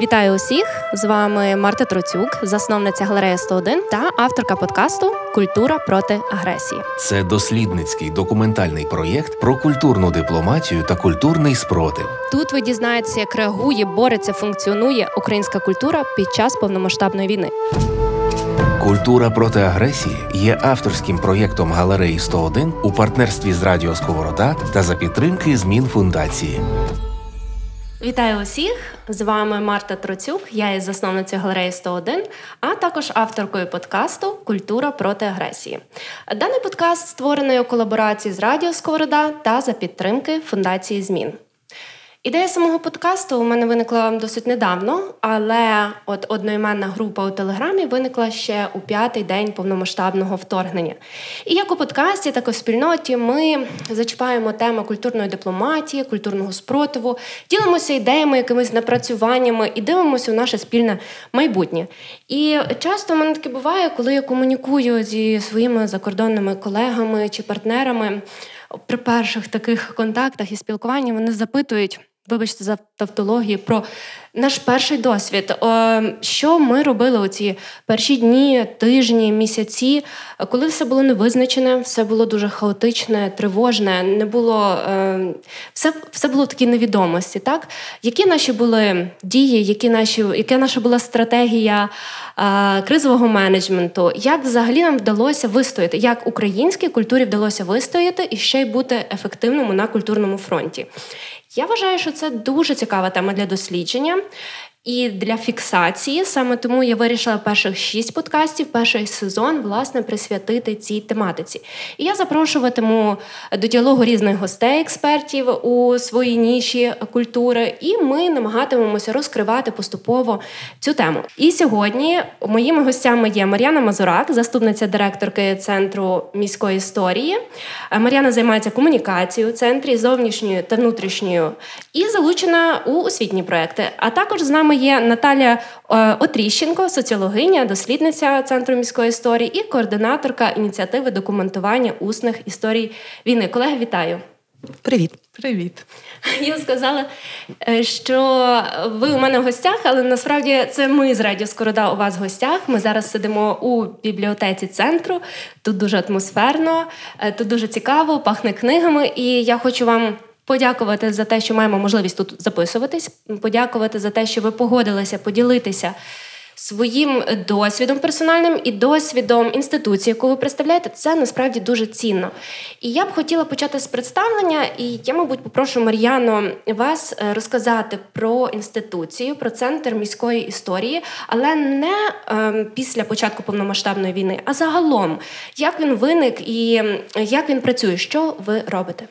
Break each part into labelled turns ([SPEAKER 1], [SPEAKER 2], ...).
[SPEAKER 1] Вітаю усіх! З вами Марта Троцюк, засновниця галереї 101 та авторка подкасту Культура проти агресії.
[SPEAKER 2] Це дослідницький документальний проєкт про культурну дипломатію та культурний спротив.
[SPEAKER 1] Тут ви дізнаєтеся, як реагує, бореться, функціонує українська культура під час повномасштабної війни.
[SPEAKER 2] Культура проти агресії є авторським проєктом галереї 101 у партнерстві з Радіо Сковорода та за підтримки змін фундації.
[SPEAKER 1] Вітаю усіх! З вами Марта Троцюк, я є засновницею галереї 101, а також авторкою подкасту Культура проти агресії. Даний подкаст створений у колаборації з Радіо Сковорода та за підтримки фундації змін. Ідея самого подкасту у мене виникла досить недавно, але от одноіменна група у Телеграмі виникла ще у п'ятий день повномасштабного вторгнення. І як у подкасті, так і у спільноті ми зачіпаємо тему культурної дипломатії, культурного спротиву, ділимося ідеями, якимись напрацюваннями і дивимося у наше спільне майбутнє. І часто в мене таке буває, коли я комунікую зі своїми закордонними колегами чи партнерами. При перших таких контактах і спілкуванні вони запитують. Вибачте за тавтологію, про наш перший досвід. Що ми робили у ці перші дні, тижні, місяці, коли все було невизначене, все було дуже хаотичне, тривожне, не було е, все все було в такій невідомості. Так? Які наші були дії, які наші, яка наша була стратегія е, кризового менеджменту? Як взагалі нам вдалося вистояти? Як українській культурі вдалося вистояти і ще й бути ефективними на культурному фронті? Я вважаю, що це дуже цікава тема для дослідження. І для фіксації саме тому я вирішила перших шість подкастів, перший сезон власне присвятити цій тематиці. І я запрошуватиму до діалогу різних гостей, експертів у своїй ніші культури, і ми намагатимемося розкривати поступово цю тему. І сьогодні моїми гостями є Мар'яна Мазурак, заступниця директорки центру міської історії. Мар'яна займається комунікацією у центрі зовнішньою та внутрішньою і залучена у освітні проекти. А також з нами є Наталя е, Отріщенко, соціологиня, дослідниця Центру міської історії і координаторка ініціативи документування усних історій війни. Колеги, вітаю!
[SPEAKER 3] Привіт,
[SPEAKER 1] привіт. Я сказала, е, що ви у мене в гостях, але насправді це ми з Радіо Скорода у вас в гостях. Ми зараз сидимо у бібліотеці центру. Тут дуже атмосферно, е, тут дуже цікаво, пахне книгами, і я хочу вам. Подякувати за те, що маємо можливість тут записуватись. Подякувати за те, що ви погодилися поділитися своїм досвідом персональним і досвідом інституції, яку ви представляєте. Це насправді дуже цінно. І я б хотіла почати з представлення. І я, мабуть, попрошу Мар'яно вас е, розказати про інституцію, про центр міської історії, але не е, після початку повномасштабної війни, а загалом, як він виник і як він працює, що ви робите.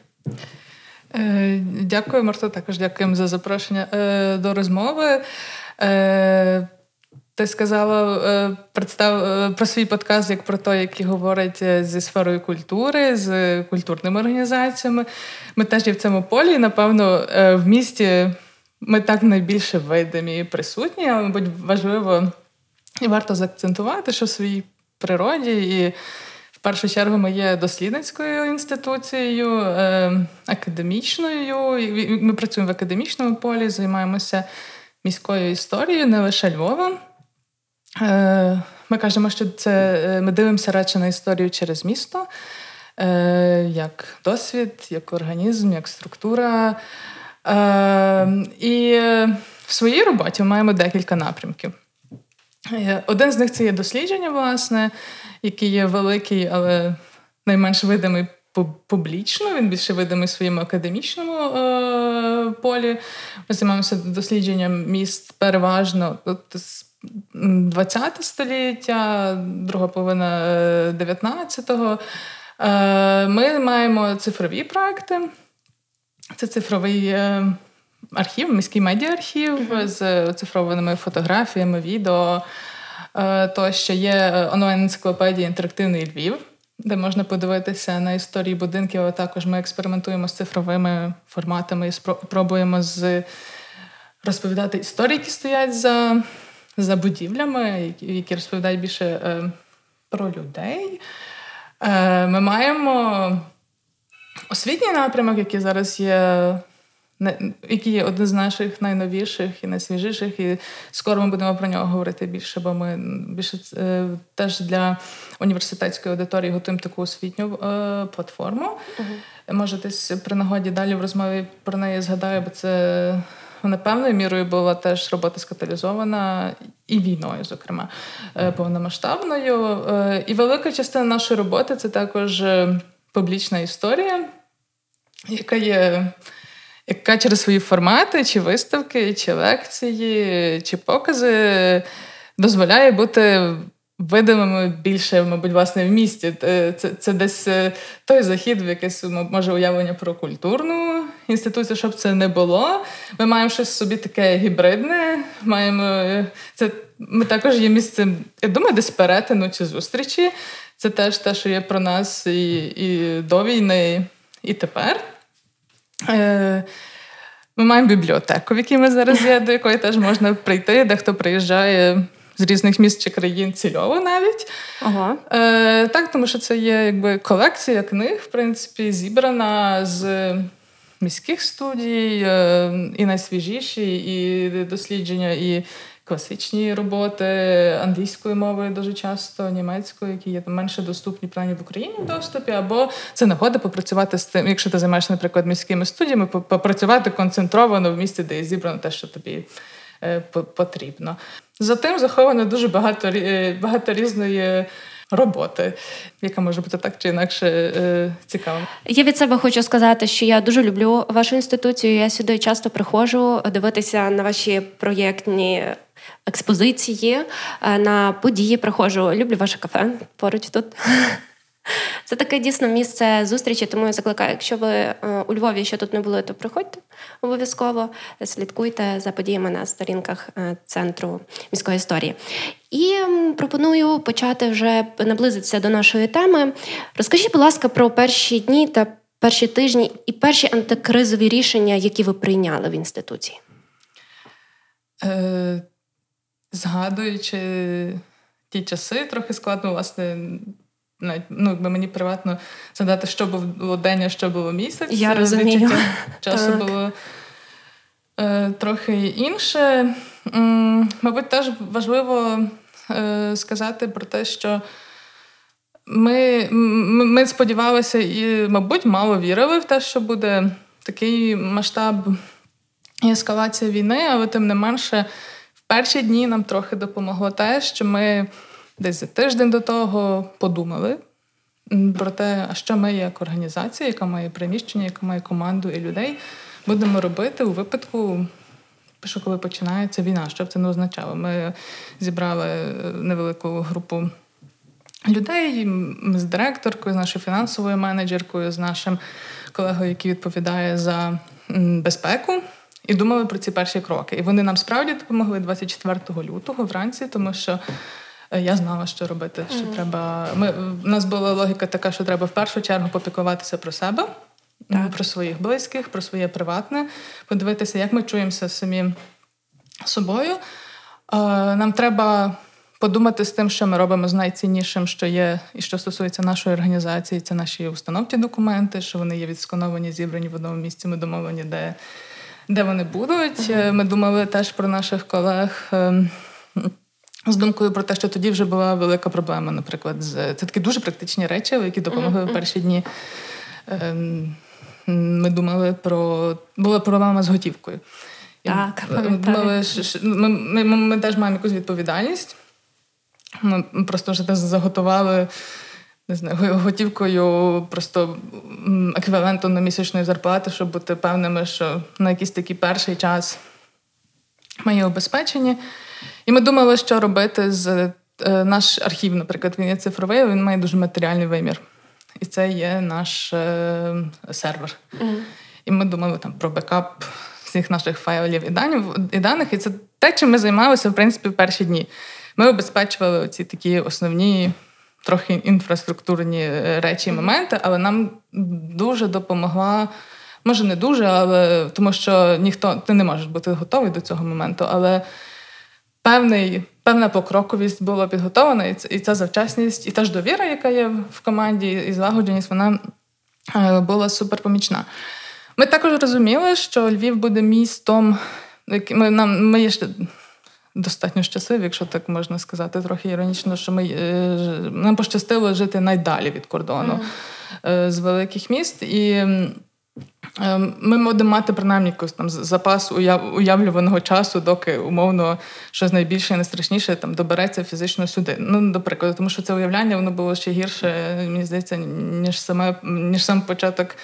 [SPEAKER 3] Е, дякую, Марта. Також дякуємо за запрошення е, до розмови. Е, ти сказала представ про свій подкаст як про той, який говорить зі сферою культури, з культурними організаціями. Ми теж є в цьому полі. Напевно, в місті ми так найбільше видимі і присутні, але, мабуть, важливо і варто заакцентувати, що в своїй природі і першу чергу ми є дослідницькою інституцією, е, академічною. Ми працюємо в академічному полі, займаємося міською історією, не лише Львова. Е, ми кажемо, що це е, ми дивимося радше на історію через місто, як досвід, як організм, як структура. І в своїй роботі ми маємо декілька напрямків. Один з них це є дослідження, власне, який є великий, але найменш видимий публічно. Він більше видимий в своєму академічному е- полі. Ми займаємося дослідженням міст переважно з 20 століття, друга половина 19-го. Е- Ми маємо цифрові проекти. Це цифровий. Е- Архів, міський медіа-архів uh-huh. з оцифрованими фотографіями, відео, Е, то що є онлайн-енциклопедія Інтерактивний Львів, де можна подивитися на історії будинків, а також ми експериментуємо з цифровими форматами і спробуємо з розповідати історії, які стоять за за будівлями, які розповідають більше е, про людей. Е, Ми маємо освітній напрямок, який зараз є який є один з наших найновіших і найсвіжіших, і скоро ми будемо про нього говорити більше, бо ми більше е, теж для університетської аудиторії готуємо таку освітню е, платформу. Uh-huh. Може, десь при нагоді далі в розмові про неї згадаю, бо це вона певною мірою була теж робота скаталізована і війною, зокрема, е, повномасштабною. І велика частина нашої роботи це також публічна історія, яка є яка через свої формати, чи виставки, чи лекції, чи покази дозволяє бути видимими більше, мабуть, власне, в місті. Це це десь е, той захід, в якесь може уявлення про культурну інституцію, щоб це не було. Ми маємо щось собі таке гібридне. Маємо е, це. Ми також є місцем, я думаю, десь перетину чи зустрічі. Це теж те, що є про нас і, і до війни, і тепер. Е, ми маємо бібліотеку, в якій ми зараз є, до якої теж можна прийти, дехто приїжджає з різних міст чи країн цільово навіть. Ага. Е, Так, тому що це є якби колекція книг, в принципі, зібрана з міських студій, е, і найсвіжіші, і дослідження, і класичні роботи англійською мовою дуже часто, німецькою, які є менше доступні плані в Україні в доступі, або це нагода попрацювати з тим, якщо ти займаєшся, наприклад, міськими студіями, попрацювати концентровано в місці, де є зібрано те, що тобі е, потрібно. Затим заховано дуже багато е, багато різної. Роботи, яка може бути так чи інакше е, цікава.
[SPEAKER 1] Я від себе хочу сказати, що я дуже люблю вашу інституцію. Я сюди часто приходжу дивитися на ваші проєктні експозиції, е, на події приходжу. Люблю ваше кафе поруч тут. Це таке дійсно місце зустрічі, тому я закликаю, якщо ви е, у Львові ще тут не були, то приходьте обов'язково, слідкуйте за подіями на сторінках е, центру міської історії. І пропоную почати вже наблизитися до нашої теми. Розкажіть, будь ласка, про перші дні та перші тижні і перші антикризові рішення, які ви прийняли в інституції.
[SPEAKER 3] Е, Згадуючи ті часи, трохи складно, власне, навіть ну, якби мені приватно згадати, що було день, а що було місяць.
[SPEAKER 1] Я розумію.
[SPEAKER 3] Часу так. було е, трохи інше. М, мабуть, теж важливо е, сказати про те, що ми, ми сподівалися і, мабуть, мало вірили в те, що буде такий масштаб і ескалація війни, але тим не менше в перші дні нам трохи допомогло те, що ми десь за тиждень до того подумали про те, що ми як організація, яка має приміщення, яка має команду і людей, будемо робити у випадку. Що коли починається війна, що б це не означало? Ми зібрали невелику групу людей з директоркою, з нашою фінансовою менеджеркою, з нашим колегою, який відповідає за безпеку і думали про ці перші кроки. І вони нам справді допомогли 24 лютого вранці, тому що. Е, я знала, що робити. Що mm-hmm. треба. Ми у нас була логіка така, що треба в першу чергу попікуватися про себе, так. про своїх близьких, про своє приватне, подивитися, як ми чуємося самі собою. Е, нам треба подумати з тим, що ми робимо з найціннішим, що є, і що стосується нашої організації. Це наші установчі документи, що вони є відскановані, зібрані в одному місці. Ми домовлені, де де вони будуть. Uh-huh. Ми думали теж про наших колег. Ем, з думкою про те, що тоді вже була велика проблема, наприклад, з це такі дуже практичні речі, які допомогли в перші дні. Ем, ми думали про була проблема з готівкою.
[SPEAKER 1] Так,
[SPEAKER 3] думали, ми, ми, ми, ми теж маємо якусь відповідальність. Ми просто вже заготували не знаю, готівкою просто еквівалентом на місячної зарплати, щоб бути певними, що на якийсь такий перший час ми є обезпечені. І ми думали, що робити з е, наш архів, наприклад, він є цифровий, він має дуже матеріальний вимір. І це є наш е, сервер. Mm-hmm. І ми думали там про бекап всіх наших файлів і даних, і даних. І це те, чим ми займалися, в принципі, в перші дні. Ми обезпечували ці такі основні трохи інфраструктурні е, речі і моменти, але нам дуже допомогла. Може, не дуже, але тому що ніхто ти не можеш бути готовий до цього моменту. Але певний, певна покроковість була підготовлена, і ця завчасність, і та ж довіра, яка є в команді, і злагодженість, вона е, була суперпомічна. Ми також розуміли, що Львів буде містом, ми нам ми є ще достатньо щасливі, якщо так можна сказати, трохи іронічно, що ми е, нам пощастило жити найдалі від кордону mm. з великих міст. І ми будемо мати принаймні якийсь там запас уявлюваного часу, доки умовно щось найбільше і найстрашніше там добереться фізично сюди. Ну, до прикладу, тому що це уявляння воно було ще гірше, мені здається, ніж саме ніж сам початок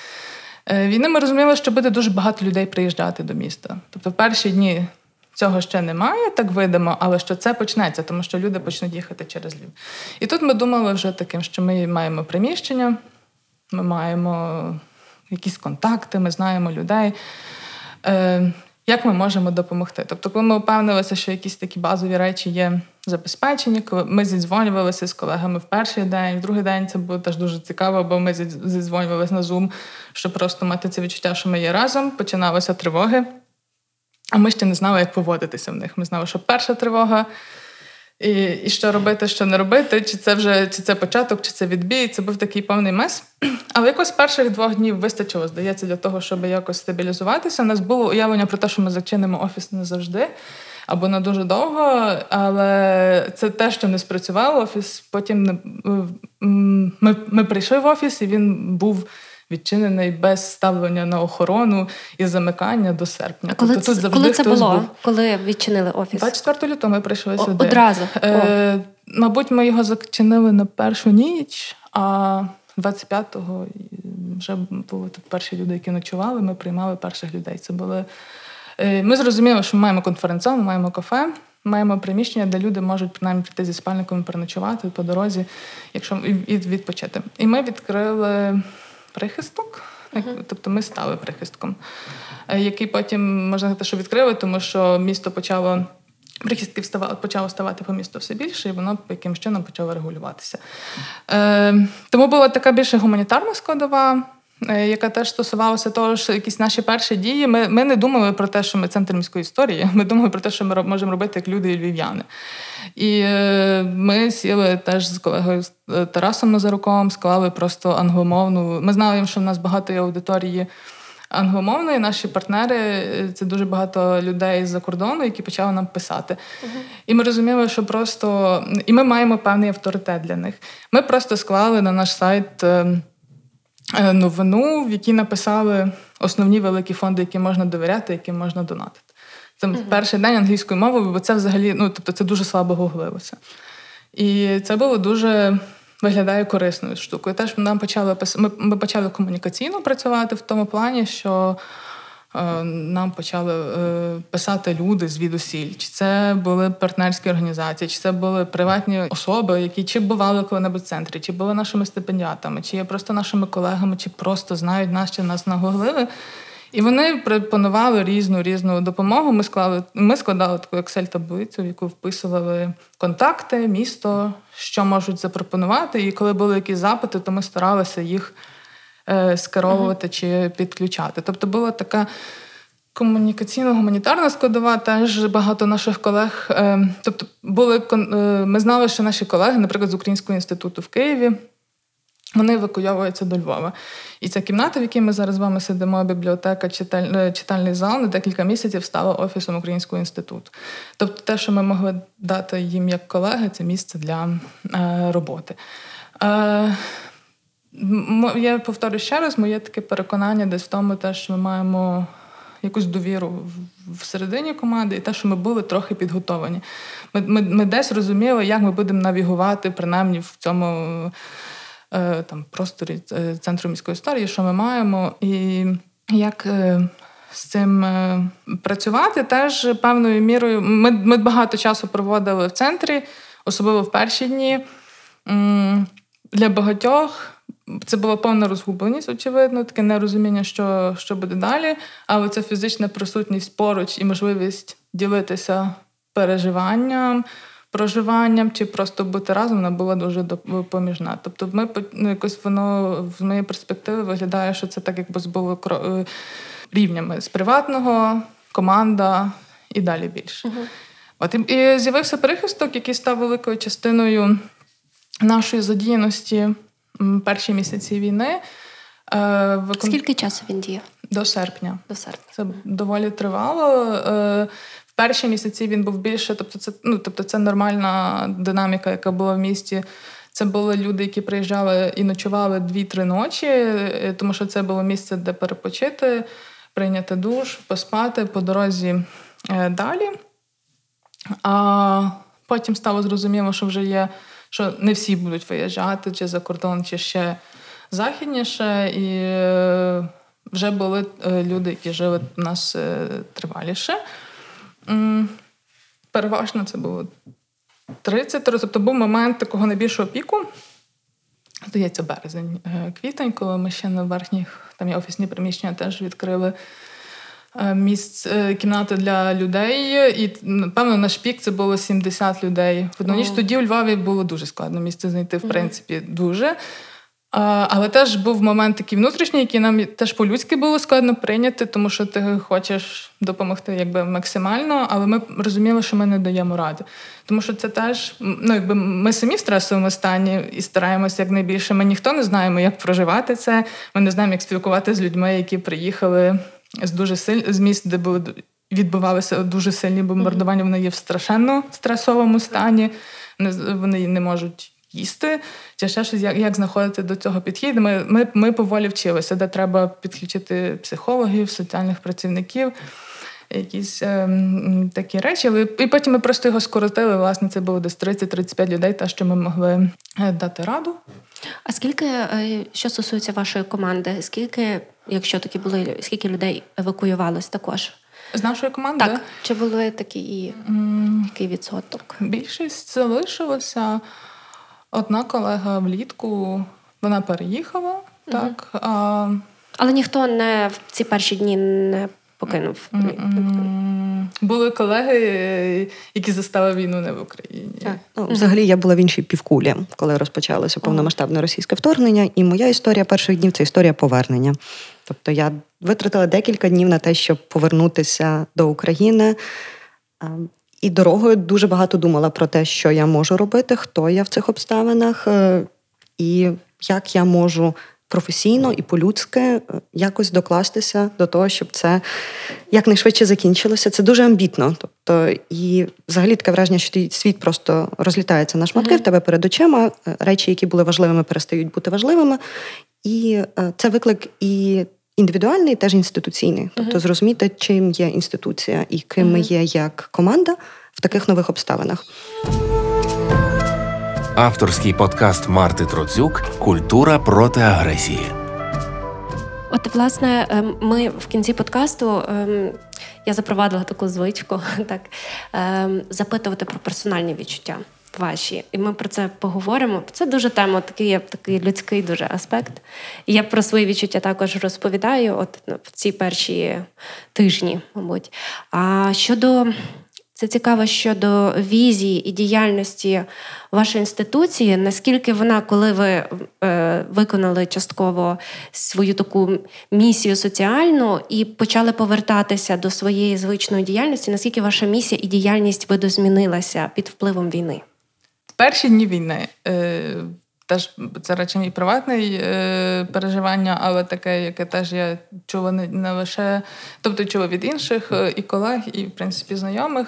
[SPEAKER 3] е, війни. Ми розуміли, що буде дуже багато людей приїжджати до міста. Тобто, в перші дні. Цього ще немає, так видимо, але що це почнеться, тому що люди почнуть їхати через Львів. І тут ми думали вже таким, що ми маємо приміщення, ми маємо якісь контакти, ми знаємо людей. Е, Як ми можемо допомогти? Тобто, коли ми впевнилися, що якісь такі базові речі є забезпечені, коли ми зідзвонювалися з колегами в перший день, в другий день це було теж дуже цікаво, бо ми зідзвонювалися на Zoom, щоб просто мати це відчуття, що ми є разом. Починалися тривоги, а ми ще не знали, як поводитися в них. Ми знали, що перша тривога. І і що робити, що не робити, чи це вже чи це початок, чи це відбій. Це був такий повний мес. Але якось перших двох днів вистачило, здається, для того, щоб якось стабілізуватися. У нас було уявлення про те, що ми зачинимо офіс не завжди або на дуже довго. Але це те, що не спрацювало. Офіс потім ми, ми прийшли в офіс, і він був відчинений без ставлення на охорону і замикання до серпня.
[SPEAKER 1] А коли тобто, це, коли це було? Був. Коли відчинили офіс?
[SPEAKER 3] 24 лютого ми прийшли О, сюди.
[SPEAKER 1] Одразу.
[SPEAKER 3] Е, Мабуть, ми його зачинили на першу ніч, а 25-го вже були тут перші люди, які ночували. Ми приймали перших людей. Це були. Е, ми зрозуміли, що ми маємо конференціон, ми маємо кафе. Маємо приміщення, де люди можуть принаймні прийти зі спальниками переночувати по дорозі, якщо і відпочити. І ми відкрили прихисток. Uh-huh. Тобто ми стали прихистком, е, який потім можна сказати, що відкрили, тому що місто почало. Прихистків ставало, почало ставати по місту все більше, і воно яким чином почало регулюватися. Е, Тому була така більше гуманітарна складова, яка теж стосувалася того, що якісь наші перші дії. Ми ми не думали про те, що ми центр міської історії. Ми думали про те, що ми можемо робити як люди і львів'яни. І е, ми сіли теж з колегою е, Тарасом Назаруком, склали просто англомовну. Ми знали, що в нас багато є аудиторії англомовної. Наші партнери е, це дуже багато людей з-за кордону, які почали нам писати. Uh-huh. І ми розуміли, що просто і ми маємо певний авторитет для них. Ми просто склали на наш сайт новину, в якій написали основні великі фонди, які можна довіряти, яким можна донатити. Це uh-huh. перший день англійської мови, бо це взагалі, ну тобто, це дуже слабо гуглилося. І це було дуже виглядає корисною штукою. Теж нам почали ми, ми почали комунікаційно працювати в тому плані, що е, нам почали е, писати люди звідусіль. Чи це були партнерські організації, чи це були приватні особи, які чи бували коли-небудь в центрі, чи були нашими стипендіатами, чи є просто нашими колегами, чи просто знають нас, чи нас нагуглили. І вони пропонували різну різну допомогу. Ми склали, ми складали таку Excel-таблицю, в яку вписували контакти, місто, що можуть запропонувати. І коли були якісь запити, то ми старалися їх е, скеровувати uh-huh. чи підключати. Тобто була така комунікаційно-гуманітарна складова, теж багато наших колег. Е, тобто, були е, ми знали, що наші колеги, наприклад, з Українського інституту в Києві. Вони евакуйовуються до Львова. І ця кімната, в якій ми зараз з вами сидимо, бібліотека, читаль... Е, читальний зал на декілька місяців стала офісом Українського інституту. Тобто, те, що ми могли дати їм як колеги, це місце для е, роботи. Е, я повторю ще раз, моє таке переконання десь в тому, те, що ми маємо якусь довіру всередині команди, і те, що ми були трохи підготовані. Ми, ми, Ми десь розуміли, як ми будемо навігувати, принаймні в цьому. Е, там просторі е, центру міської історії, що ми маємо, і як е, з цим працювати, теж певною мірою. Ми, Ми багато часу проводили в центрі, особливо в перші дні. Для багатьох. Це була повна розгубленість, очевидно, таке нерозуміння, що що буде далі. Але це фізична присутність поруч і можливість ділитися переживанням, проживанням чи просто бути разом, вона була дуже допоміжна. Тобто, ми ну, якось воно з моєї перспективи виглядає, що це так, якби було е, рівнями з приватного, команда і далі більше. uh От і, і з'явився прихисток, який став великою частиною нашої задіяності перші місяці війни.
[SPEAKER 1] Викон... Скільки часу він діє?
[SPEAKER 3] До серпня.
[SPEAKER 1] До серпня.
[SPEAKER 3] Це доволі тривало. В перші місяці він був більше, тобто це ну, тобто це нормальна динаміка, яка була в місті. Це були люди, які приїжджали і ночували дві-три ночі, е, тому що це було місце, де перепочити, прийняти душ, поспати по дорозі е, далі. А потім стало зрозуміло, що вже є, що не всі будуть виїжджати чи за кордон, чи ще західніше. І е, вже були люди, які жили у нас триваліше. Переважно це було 30 Тобто був момент такого найбільшого піку. Здається, березень, е, квітень, коли ми ще на верхніх там є офісні приміщення, теж відкрили е, місць е, кімнати для людей. І, напевно, наш пік це було 70 людей. В одну ніч тоді у Львові було дуже складно місце знайти, в принципі, дуже. Але теж був момент такий внутрішній, який нам теж по-людськи було складно прийняти, тому що ти хочеш допомогти якби максимально, але ми розуміли, що ми не даємо ради. Тому що це теж ну, якби ми самі в стресовому стані і стараємося якнайбільше. Ми ніхто не знаємо, як проживати це. Ми не знаємо, як спілкуватися з людьми, які приїхали з дуже силь з міст, де були відбувалися дуже сильні бомбардування. Вони є в страшенно стресовому стані. Вони не можуть їсти, чи ще щось, як як знаходити до цього підхід. Ми ми, ми поволі вчилися, де треба підключити психологів, соціальних працівників, якісь е, такі речі. Але і потім ми просто його скоротили. Власне, це було десь 30-35 людей, те, що ми могли е, дати раду.
[SPEAKER 1] А скільки, е, що стосується вашої команди, скільки, якщо такі були, скільки людей евакуювалось також?
[SPEAKER 3] З нашої команди?
[SPEAKER 1] Так. Чи були такі і mm. який відсоток?
[SPEAKER 3] Більшість залишилося. Одна колега влітку вона переїхала, mm-hmm. так. А...
[SPEAKER 1] Але ніхто не в ці перші дні не покинув.
[SPEAKER 3] Mm-hmm. Були колеги, які застали війну не в Україні.
[SPEAKER 4] Так. Ну, Взагалі я була в іншій півкулі, коли розпочалося повномасштабне російське вторгнення. І моя історія перших днів це історія повернення. Тобто я витратила декілька днів на те, щоб повернутися до України. І дорогою дуже багато думала про те, що я можу робити, хто я в цих обставинах, е, і як я можу професійно і по-людськи е, якось докластися до того, щоб це якнайшвидше закінчилося. Це дуже амбітно. Тобто, і взагалі таке враження, що світ просто розлітається на шматки mm-hmm. в тебе перед очима. Е, речі, які були важливими, перестають бути важливими. І це виклик і індивідуальний, теж інституційний. Тобто uh-huh. зрозуміти, чим є інституція і ким uh-huh. ми є як команда в таких нових обставинах.
[SPEAKER 2] Авторський подкаст Марти Троцюк Культура проти агресії.
[SPEAKER 1] От, власне, ем, ми в кінці подкасту ем, я запровадила таку звичку, так ем, запитувати про персональні відчуття ваші. І ми про це поговоримо. Це дуже тема, такий такий людський дуже аспект. І я про свої відчуття також розповідаю от ну, в ці перші тижні, мабуть. А щодо це цікаво щодо візії і діяльності вашої інституції. Наскільки вона, коли ви е, виконали частково свою таку місію соціальну і почали повертатися до своєї звичної діяльності, наскільки ваша місія і діяльність видозмінилася під впливом війни?
[SPEAKER 3] Перші дні війни. Е, теж це речі мій приватне е, переживання, але таке, яке теж я чула не, не лише, тобто чула від інших е, і колег, і в принципі знайомих.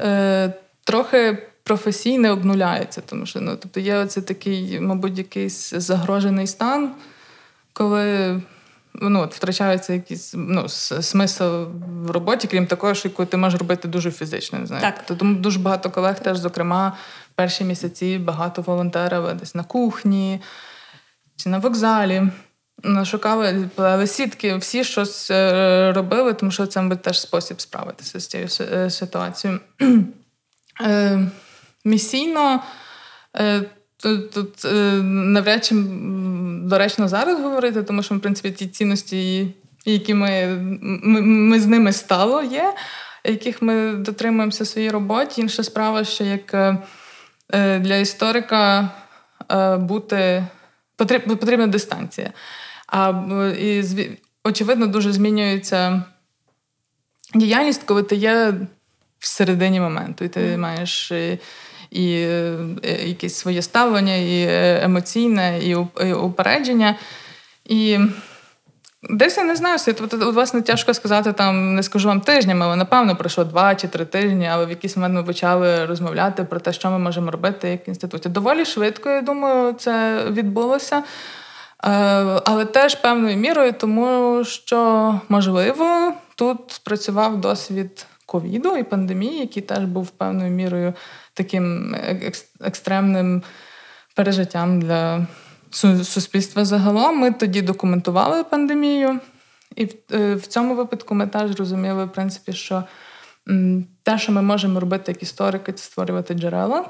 [SPEAKER 3] Е, Трохи професійне обнуляється, тому що ну, тобто є оце такий, мабуть, якийсь загрожений стан, коли ну, от, втрачається якийсь ну, смисл в роботі, крім такого, що яку ти можеш робити дуже фізично. Не знаю. Так. Тому дуже багато колег теж, зокрема, перші місяці багато волонтерів десь на кухні чи на вокзалі. Шукали плели сітки, всі щось е, робили, тому що це теж спосіб справитися з цією е, ситуацією. Е, місійно тут навряд чи доречно зараз говорити, тому що, в принципі, ті цінності, які ми, ми, ми з ними стало є, яких ми дотримуємося в своїй роботі. Інша справа, що як для історика е, бути потрібна дистанція. А і очевидно дуже змінюється діяльність, коли ти є в середині моменту, і ти mm. маєш і, і, і якесь своє ставлення, і емоційне, і упередження. І десь я не знаю, власне тяжко сказати, там не скажу вам тижнями, але напевно пройшло два чи три тижні, але в якийсь момент ми почали розмовляти про те, що ми можемо робити як інституція. Доволі швидко, я думаю, це відбулося. Е, але теж певною мірою, тому що можливо тут спрацював досвід ковіду і пандемії, який теж був певною мірою таким екстремним пережиттям для суспільства загалом. Ми тоді документували пандемію, і в, е, цьому випадку ми теж розуміли, в принципі, що те, що ми можемо робити як історики, це створювати джерела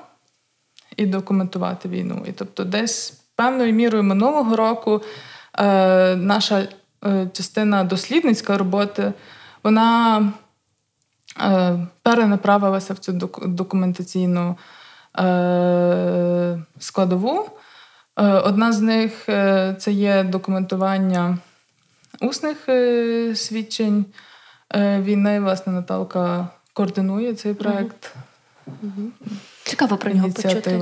[SPEAKER 3] і документувати війну. І тобто, десь певною мірою минулого року е, наша е, частина дослідницької роботи, вона перенаправилася в цю документаційну складову. Е, одна з них е, це є документування усних е, свідчень війни. Власне, Наталка координує цей проект.
[SPEAKER 1] Угу. Цікаво про нього почути.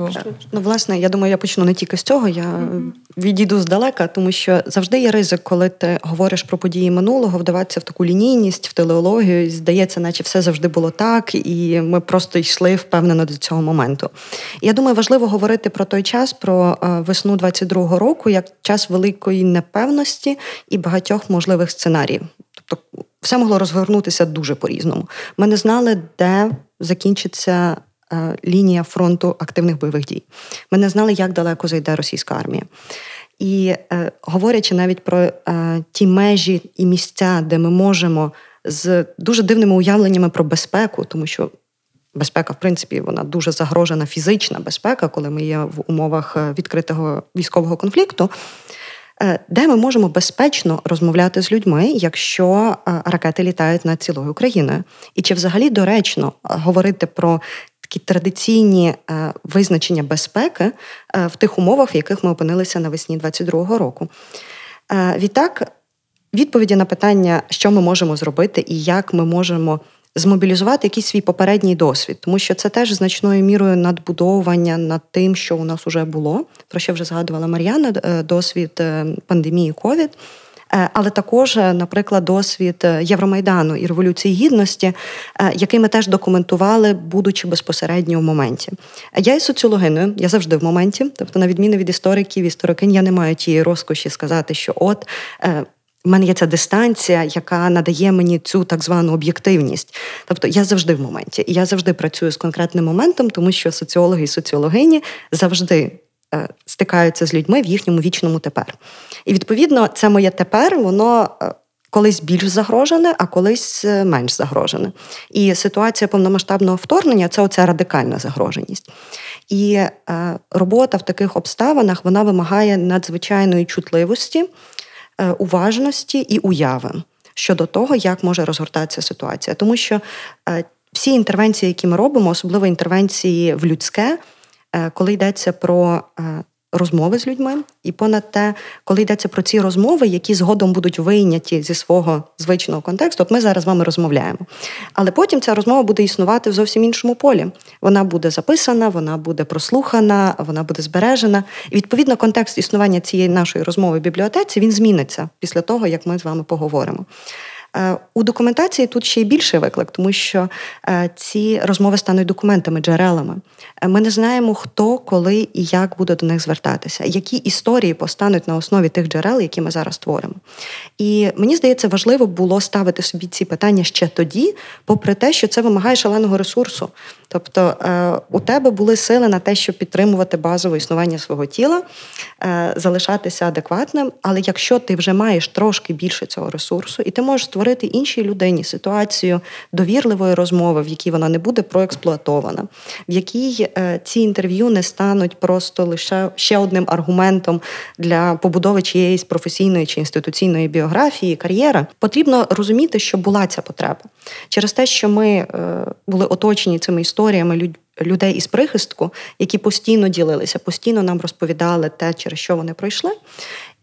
[SPEAKER 4] Ну, власне, я думаю, я почну не тільки з цього. Я mm-hmm. відійду здалека, тому що завжди є ризик, коли ти говориш про події минулого, вдаватися в таку лінійність, в телеологію. Здається, наче все завжди було так, і ми просто йшли впевнено до цього моменту. Я думаю, важливо говорити про той час, про е, весну 22-го року, як час великої непевності і багатьох можливих сценаріїв. Тобто, все могло розгорнутися дуже по-різному. Ми не знали, де закінчиться. Е, лінія фронту активних бойових дій. Ми не знали, як далеко зайде російська армія. І е, говорячи навіть про е, ті межі і місця, де ми можемо з дуже дивними уявленнями про безпеку, тому що безпека, в принципі, вона дуже загрожена фізична безпека, коли ми є в умовах е, відкритого військового конфлікту. Е, де ми можемо безпечно розмовляти з людьми, якщо ракети літають над цілою Україною? І чи взагалі доречно говорити про такі традиційні е, визначення безпеки е, в тих умовах, в яких ми опинилися навесні 22-го року. Е, відтак, відповіді на питання, що ми можемо зробити і як ми можемо. Змобілізувати якийсь свій попередній досвід, тому що це теж значною мірою надбудовування над тим, що у нас вже було, про що вже згадувала Мар'яна, досвід пандемії ковід. Е, але також, е, наприклад, досвід е, Євромайдану і Революції Гідності, який ми теж документували, будучи безпосередньо в моменті. Я є соціологиною, я завжди в моменті, тобто, на відміну від істориків, історикинь, я не маю тієї розкоші сказати, що от. У мене є ця дистанція, яка надає мені цю так звану об'єктивність. Тобто я завжди в моменті, і я завжди працюю з конкретним моментом, тому що соціологи і соціологині завжди стикаються з людьми в їхньому вічному тепер. І відповідно, це моє тепер, воно. Е, колись більш загрожене, а колись е, менш загрожене. І ситуація повномасштабного вторгнення це оця радикальна загроженість. І е, робота в таких обставинах вона вимагає надзвичайної чутливості, е, уважності і уяви щодо того, як може розгортатися ситуація. Тому що е, всі інтервенції, які ми робимо, особливо інтервенції в людське, Е, коли йдеться про е, розмови з людьми, і понад те, коли йдеться про ці розмови, які згодом будуть вийняті зі свого звичного контексту, от ми зараз з вами розмовляємо. Але потім ця розмова буде існувати в зовсім іншому полі. Вона буде записана, вона буде прослухана, вона буде збережена. І відповідно контекст існування цієї нашої розмови в бібліотеці він зміниться після того, як ми з вами поговоримо. Е, у документації тут ще й більший виклик, тому що е, ці розмови стануть документами, джерелами. Е, ми не знаємо, хто, коли і як буде до них звертатися, які історії постануть на основі тих джерел, які ми зараз творимо. І мені здається, важливо було ставити собі ці питання ще тоді, попри те, що це вимагає шаленого ресурсу. Тобто у тебе були сили на те, щоб підтримувати базове існування свого тіла, залишатися адекватним. Але якщо ти вже маєш трошки більше цього ресурсу, і ти можеш створити іншій людині ситуацію довірливої розмови, в якій вона не буде проексплуатована, в якій е, ці інтерв'ю не стануть просто лише ще одним аргументом для побудови чиєїсь професійної чи інституційної біографії, кар'єри, потрібно розуміти, що була ця потреба через те, що ми були оточені цими історіями людей із прихистку, які постійно ділилися, постійно нам розповідали те, через що вони пройшли.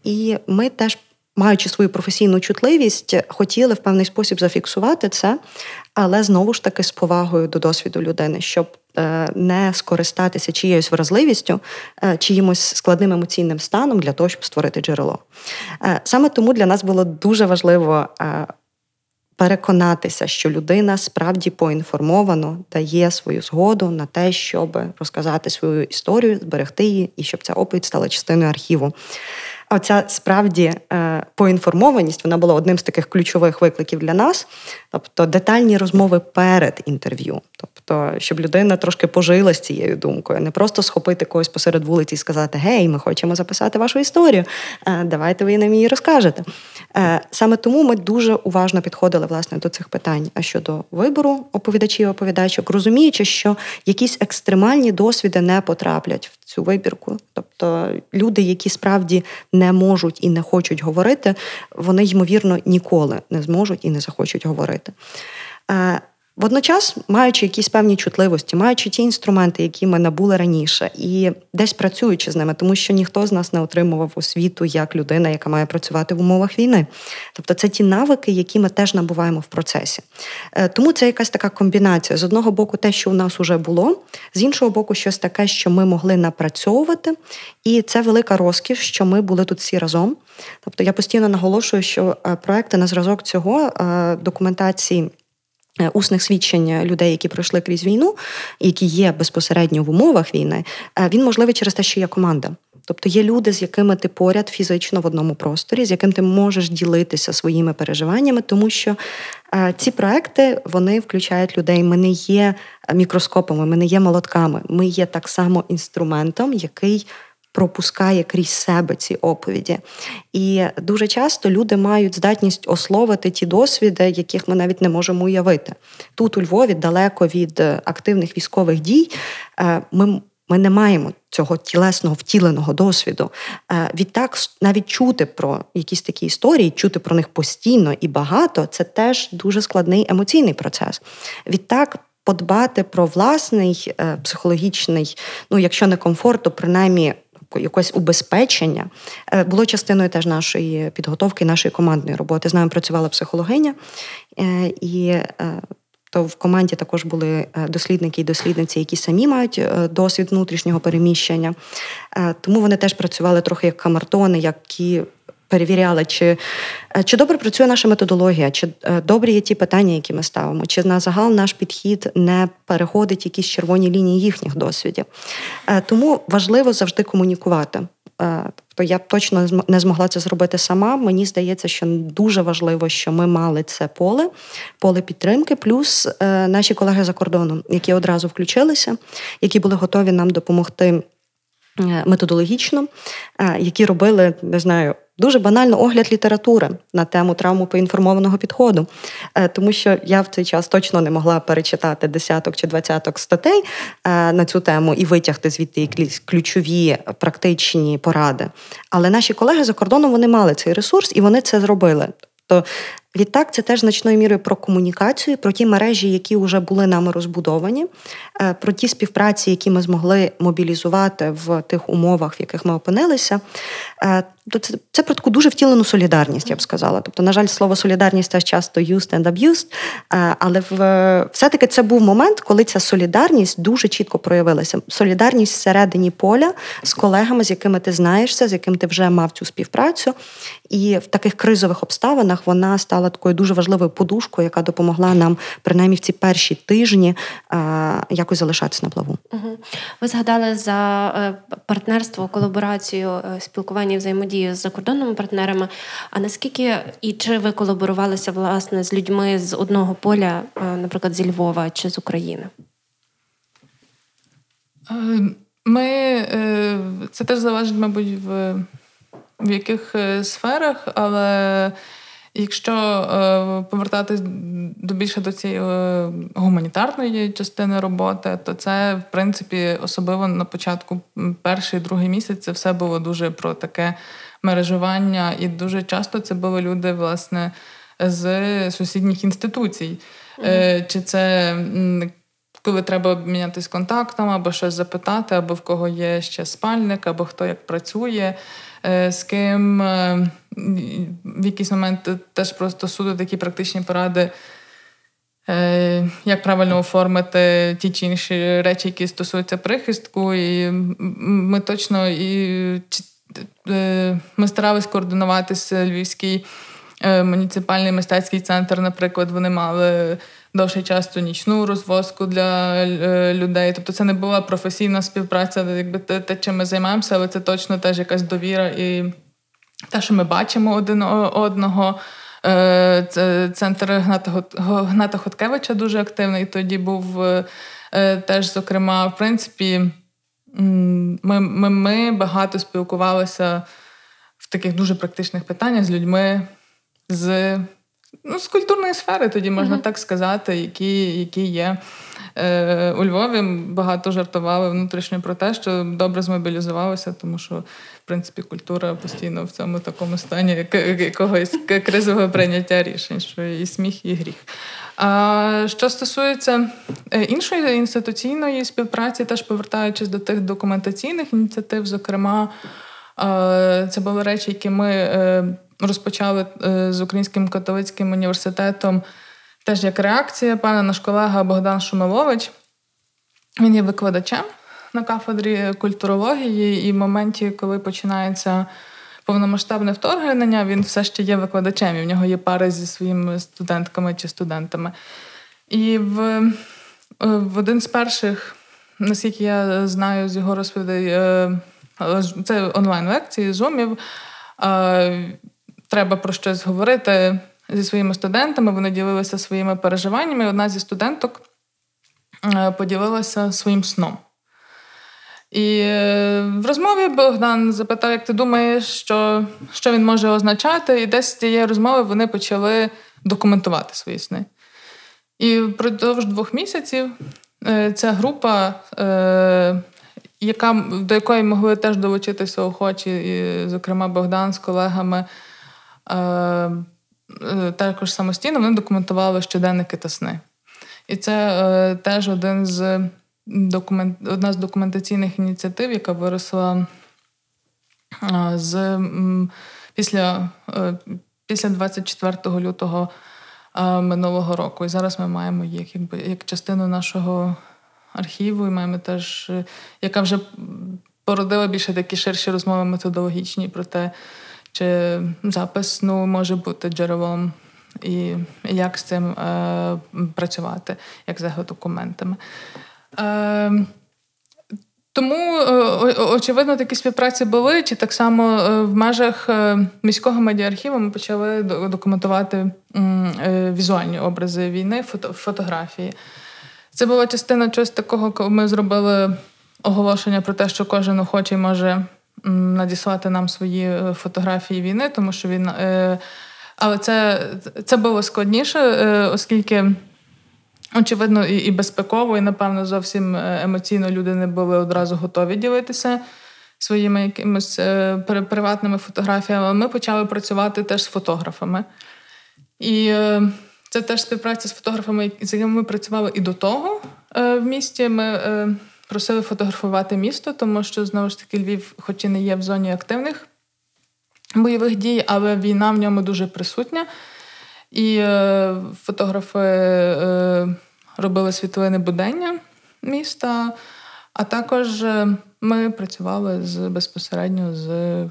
[SPEAKER 4] І ми теж. Маючи свою професійну чутливість, хотіли в певний спосіб зафіксувати це, але знову ж таки з повагою до досвіду людини, щоб е, не скористатися чиєюсь вразливістю, е, чиїмось складним емоційним станом для того, щоб створити джерело. Саме тому для нас було дуже важливо. Переконатися, що людина справді поінформовано дає свою згоду на те, щоб розказати свою історію, зберегти її, і щоб ця оповідь стала частиною архіву. Оця справді е, поінформованість вона була одним з таких ключових викликів для нас, тобто детальні розмови перед інтерв'ю. Тобто, щоб людина трошки пожила з цією думкою, не просто схопити когось посеред вулиці і сказати Гей, ми хочемо записати вашу історію. Е, давайте ви нам її розкажете. Е, саме тому ми дуже уважно підходили власне до цих питань щодо вибору оповідачів оповідачок, розуміючи, що якісь екстремальні досвіди не потраплять в цю вибірку. Тобто люди, які справді не можуть і не хочуть говорити, вони ймовірно ніколи не зможуть і не захочуть говорити. Водночас, маючи якісь певні чутливості, маючи ті інструменти, які ми набули раніше, і десь працюючи з ними, тому що ніхто з нас не отримував освіту як людина, яка має працювати в умовах війни. Тобто це ті навики, які ми теж набуваємо в процесі. Е, тому це якась така комбінація з одного боку, те, що у нас вже було, з іншого боку, щось таке, що ми могли напрацьовувати, і це велика розкіш, що ми були тут всі разом. Тобто я постійно наголошую, що е, проекти на зразок цього е, документації. Е, усних свідчень людей, які пройшли крізь війну, які є безпосередньо в умовах війни, е, він можливий через те, що є команда. Тобто є люди, з якими ти поряд фізично в одному просторі, з яким ти можеш ділитися своїми переживаннями, тому що е, ці проекти вони включають людей. Ми не є мікроскопами, ми не є молотками. Ми є так само інструментом, який пропускає крізь себе ці оповіді. І дуже часто люди мають здатність ословити ті досвіди, яких ми навіть не можемо уявити. Тут у Львові, далеко від активних військових дій, е, ми. Ми не маємо цього тілесного втіленого досвіду. Е, відтак, навіть чути про якісь такі історії, чути про них постійно і багато це теж дуже складний емоційний процес. Відтак, подбати про власний е, психологічний, ну якщо не комфорт, то принаймні якось убезпечення е, було частиною теж нашої підготовки, нашої командної роботи. З нами працювала психологиня е, і. Е, то в команді також були дослідники і дослідниці, які самі мають досвід внутрішнього переміщення. Тому вони теж працювали трохи як камартони, які перевіряли, чи е, чи добре працює наша методологія, чи е, добрі є ті питання, які ми ставимо, чи на загал наш підхід не переходить якісь червоні лінії їхніх досвідів. Е, тому важливо завжди комунікувати. Тобто я точно не змогла це зробити сама. Мені здається, що дуже важливо, що ми мали це поле, поле підтримки, плюс наші колеги за кордоном, які одразу включилися, які були готові нам допомогти методологічно, які робили, не знаю. Дуже банально огляд літератури на тему травму поінформованого підходу, е, тому що я в цей час точно не могла перечитати десяток чи двадцяток статей е, на цю тему і витягти звідти ключові практичні поради. Але наші колеги за кордоном вони мали цей ресурс і вони це зробили. Тобто Відтак, це теж значною мірою про комунікацію, про ті мережі, які вже були нами розбудовані, е, про ті співпраці, які ми змогли мобілізувати в тих умовах, в яких ми опинилися. Це, це про таку дуже втілену солідарність, я б сказала. Тобто, на жаль, слово солідарність теж часто used and abused, але в все-таки це був момент, коли ця солідарність дуже чітко проявилася. Солідарність всередині поля з колегами, з якими ти знаєшся, з яким ти вже мав цю співпрацю. І в таких кризових обставинах вона стала такою дуже важливою подушкою, яка допомогла нам принаймні в ці перші тижні якось залишатися на плаву.
[SPEAKER 1] Ви згадали за е, партнерство, колаборацію, е, спілкування, взаємодію з закордонними партнерами. А наскільки і чи ви колаборувалися власне з людьми з одного поля, е, наприклад, зі Львова чи з України?
[SPEAKER 3] Ми це теж залежить, мабуть, в в яких е, сферах, але якщо е, повертатись до більше до цієї е, гуманітарної частини роботи, то це в принципі особливо на початку перший другий місяць це все було дуже про таке мережування, і дуже часто це були люди, власне, з сусідніх інституцій. Mm-hmm. Чи це коли треба обмінятися контактами, або щось запитати, або в кого є ще спальник, або хто як працює. Е, з ким е, в якийсь момент теж просто суду такі практичні поради. як правильно оформити ті чи інші речі, які стосуються прихистку. І ми точно і ми старалися координуватися Львівський муніципальний мистецький центр, наприклад, вони мали довший час нічну розвозку для е, людей. Тобто це не була професійна співпраця, якби те, чим ми займаємося, але це точно теж якась довіра і те, що ми бачимо один одного. Е, Центр Гната Хоткевича дуже активний. Тоді був е, теж, зокрема, в принципі, ми, ми, ми багато спілкувалися в таких дуже практичних питаннях з людьми з ну, з культурної сфери, тоді можна uh-huh. так сказати, які які є. Е, У Львові багато жартували внутрішньо про те, що добре змобілізувалися, тому що, в принципі, культура постійно в цьому такому стані якогось кризового прийняття рішень, що і сміх, і гріх. Що стосується е, іншої інституційної співпраці, теж повертаючись до тих документаційних ініціатив, зокрема, е, це були речі, які ми е, розпочали з Українським католицьким університетом теж як реакція. Пане наш колега Богдан Шумилович. Він є викладачем на кафедрі культурології, і в моменті, коли починається повномасштабне вторгнення, він все ще є викладачем, і в нього є пари зі своїми студентками чи студентами. І в, е, в один з перших, наскільки я знаю з його розповідей, е, це онлайн-лекції, зумів треба про щось говорити зі своїми студентами. Вони ділилися своїми переживаннями. Одна зі студенток е, поділилася своїм сном. І е, в розмові Богдан запитав, як ти думаєш, що що він може означати, і десь з цієї розмови вони почали документувати свої сни. І впродовж двох місяців е, ця група, яка, до якої могли теж долучитися охочі, і, зокрема, Богдан з колегами, Е, е, також самостійно вони документували щоденники та сни. І це е, теж один з документ, одна з документаційних ініціатив, яка виросла з після після 24 лютого минулого року. І зараз ми маємо їх якби як частину нашого архіву, і маємо теж, яка вже породила більше такі ширші розмови методологічні про те чи запис ну, може бути джерелом, і як з цим е, працювати, як з документами. Е, тому, е, очевидно, такі співпраці були, чи так само е, в межах е, міського медіархіву ми почали документувати візуальні образи війни, фото, фотографії. Це була частина чогось такого, коли ми зробили оголошення про те, що кожен охочий може надіслати нам свої фотографії війни, тому що він. Але це це було складніше, оскільки, очевидно, і і безпеково, і, напевно, зовсім емоційно люди не були одразу готові ділитися своїми якимись приватними фотографіями. Ми почали працювати теж з фотографами. І це теж співпраця з фотографами, з якими ми працювали і до того в місті. Ми просили фотографувати місто, тому що знову ж таки Львів, хоч і не є в зоні активних бойових дій, але війна в ньому дуже присутня. І е, фотографи е, робили світлини будення міста, а також е, ми працювали з безпосередньо з.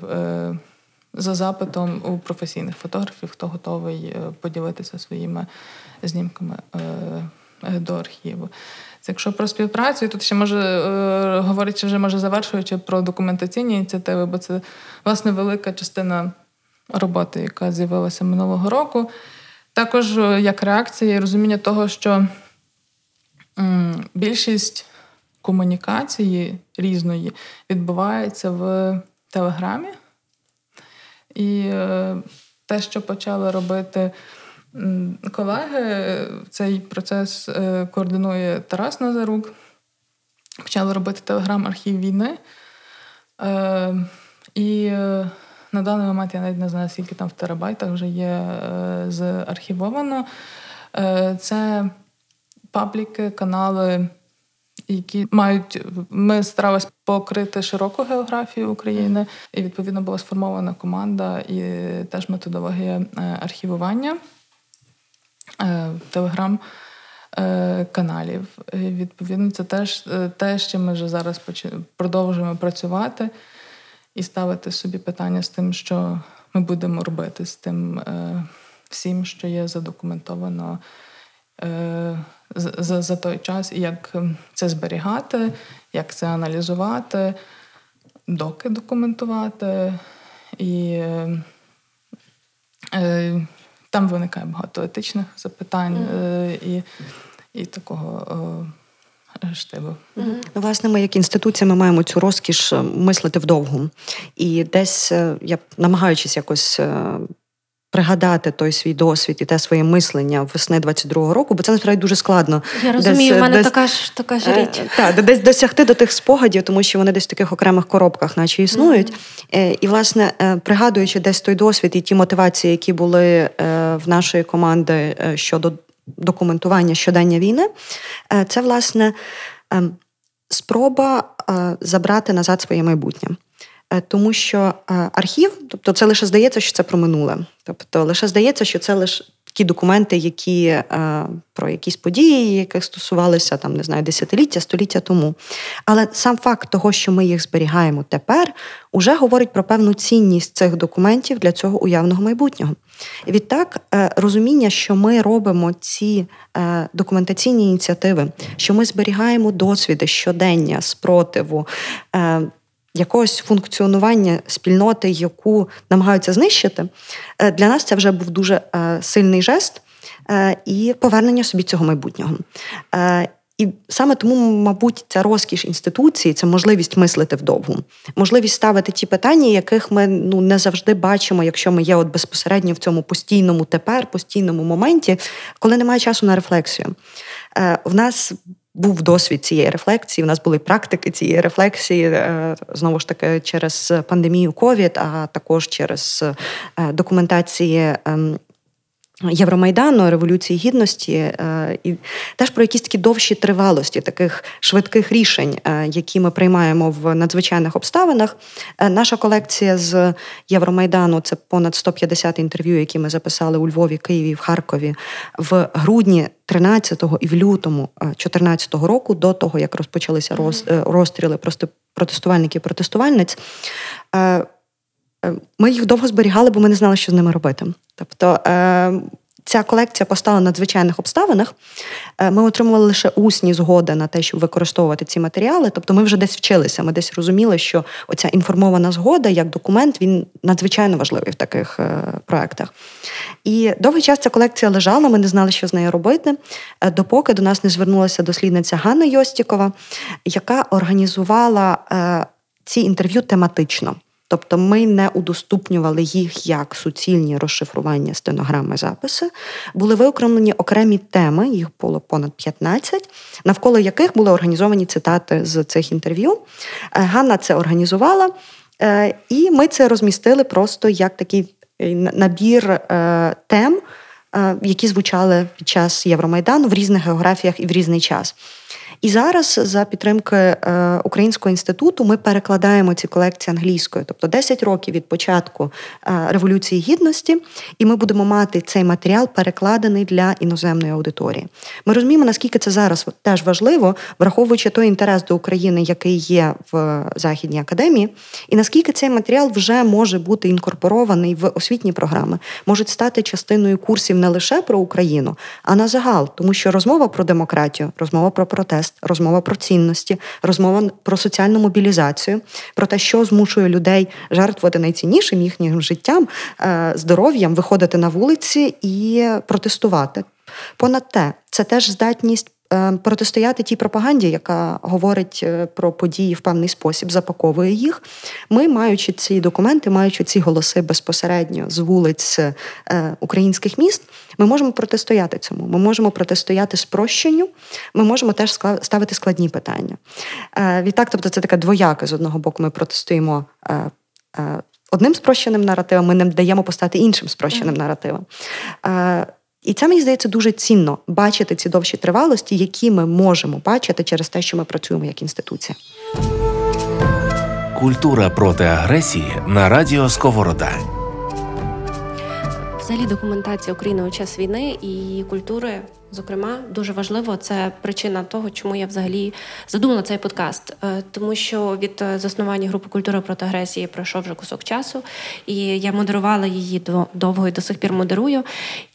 [SPEAKER 3] За запитом у професійних фотографів, хто готовий поділитися своїми знімками до архіву. Якщо про співпрацю, тут ще може говорячи, вже може завершуючи про документаційні ініціативи, бо це власне велика частина роботи, яка з'явилася минулого року. Також е, як реакція і розуміння того, що більшість комунікації різної відбувається в Телеграмі. І е, те, що почали робити колеги. Цей процес е, координує Тарас Назарук. Почали робити телеграм-архів війни. І на даний момент я навіть не знаю, скільки там в терабайтах вже є заархівовано. Це пабліки, канали, які мають. Ми старалися покрити широку географію України, і відповідно була сформована команда і теж методологія архівування. Телеграм каналів. Відповідно, це теж те, що ми вже зараз продовжуємо працювати і ставити собі питання з тим, що ми будемо робити з тим всім, що є задокументовано за, за той час, і як це зберігати, як це аналізувати, доки документувати. І е, там виникає багато етичних запитань е, і і такого е, штибу.
[SPEAKER 4] Ну, власне, ми як інституція ми маємо цю розкіш мислити вдовгу. І десь я намагаючись якось пригадати той свій досвід і те своє мислення весни 22-го року, бо це насправді дуже складно.
[SPEAKER 1] Я розумію, десь, в мене десь, така ж така ж річ.
[SPEAKER 4] Е, так, десь досягти до тих спогадів, тому що вони десь в таких окремих коробках, наче існують. Mm-hmm. І, власне, е, пригадуючи десь той досвід і ті мотивації, які були в нашої команди щодо документування щодення війни, це власне ем, спроба забрати назад своє майбутнє. Е, тому що е, архів, тобто це лише здається, що це про минуле. Тобто, лише здається, що це лише такі документи, які е, про якісь події, яких стосувалися там, не знаю, десятиліття, століття тому. Але сам факт того, що ми їх зберігаємо тепер, уже говорить про певну цінність цих документів для цього уявного майбутнього. І відтак розуміння, що ми робимо ці документаційні ініціативи, що ми зберігаємо досвіди щодення спротиву якогось функціонування спільноти, яку намагаються знищити, е, для нас це вже був дуже е, сильний жест е, і повернення собі цього майбутнього. І саме тому, мабуть, ця розкіш інституції це можливість мислити вдовгу, можливість ставити ті питання, яких ми ну не завжди бачимо, якщо ми є от безпосередньо в цьому постійному тепер, постійному моменті, коли немає часу на рефлексію. В нас був досвід цієї рефлексії. У нас були практики цієї рефлексії е, знову ж таки через пандемію ковід, а також через е, документації ем, Євромайдану, Революції Гідності, е, і теж про якісь такі довші тривалості, таких швидких рішень, е, які ми приймаємо в надзвичайних обставинах. Е, наша колекція з Євромайдану це понад 150 інтерв'ю, які ми записали у Львові, Києві, в Харкові в грудні 13-го і в лютому 14-го року, до того як розпочалися розстріли протестувальників і протестувальниць. Ми їх довго зберігали, бо ми не знали, що з ними робити. Тобто е, ця колекція постала в надзвичайних обставинах. Е, ми отримували лише усні згоди на те, щоб використовувати ці матеріали. Тобто, ми вже десь вчилися. Ми десь розуміли, що оця інформована згода як документ він надзвичайно важливий в таких е, проектах. І довгий час ця колекція лежала. Ми не знали, що з нею робити. Допоки до нас не звернулася дослідниця Ганна Йостікова, яка організувала ці інтерв'ю тематично. Тобто ми не удоступнювали їх як суцільні розшифрування стенограми записи. Були виокремлені окремі теми, їх було понад 15, навколо яких були організовані цитати з цих інтерв'ю. Е, Ганна це організувала, е, і ми це розмістили просто як такий е, набір тем, які звучали під час Євромайдану в різних географіях і в різний час. І зараз за підтримки е, Українського інституту ми перекладаємо ці колекції англійською, тобто 10 років від початку е, революції гідності, і ми будемо мати цей матеріал перекладений для іноземної аудиторії. Ми розуміємо, наскільки це зараз теж важливо, враховуючи той інтерес до України, який є в західній академії, і наскільки цей матеріал вже може бути інкорпорований в освітні програми, можуть стати частиною курсів не лише про Україну, а на загал, тому що розмова про демократію, розмова про протест протест, розмова про цінності, розмова про соціальну мобілізацію, про те, що змушує людей жертвувати найціннішим їхнім життям, е, здоров'ям, виходити на вулиці і протестувати. Понад те, це теж здатність протистояти тій пропаганді, яка говорить е, про події в певний спосіб, запаковує їх. Ми, маючи ці документи, маючи ці голоси безпосередньо з вулиць е, українських міст, ми можемо протистояти цьому. Ми можемо протистояти спрощенню, ми можемо теж ставити складні питання. Відтак, тобто, це така двояка з одного боку, ми протистоїмо. Одним спрощеним наративом ми не даємо постати іншим спрощеним наративом. І це мені здається дуже цінно бачити ці довші тривалості, які ми можемо бачити через те, що ми працюємо як інституція.
[SPEAKER 2] Культура проти агресії на радіо Сковорода.
[SPEAKER 1] Взагалі, документація України у час війни і культури, зокрема, дуже важливо. Це причина того, чому я взагалі задумала цей подкаст. Е, тому що від е, заснування групи культури проти агресії пройшов вже кусок часу, і я модерувала її довго і до сих пір модерую.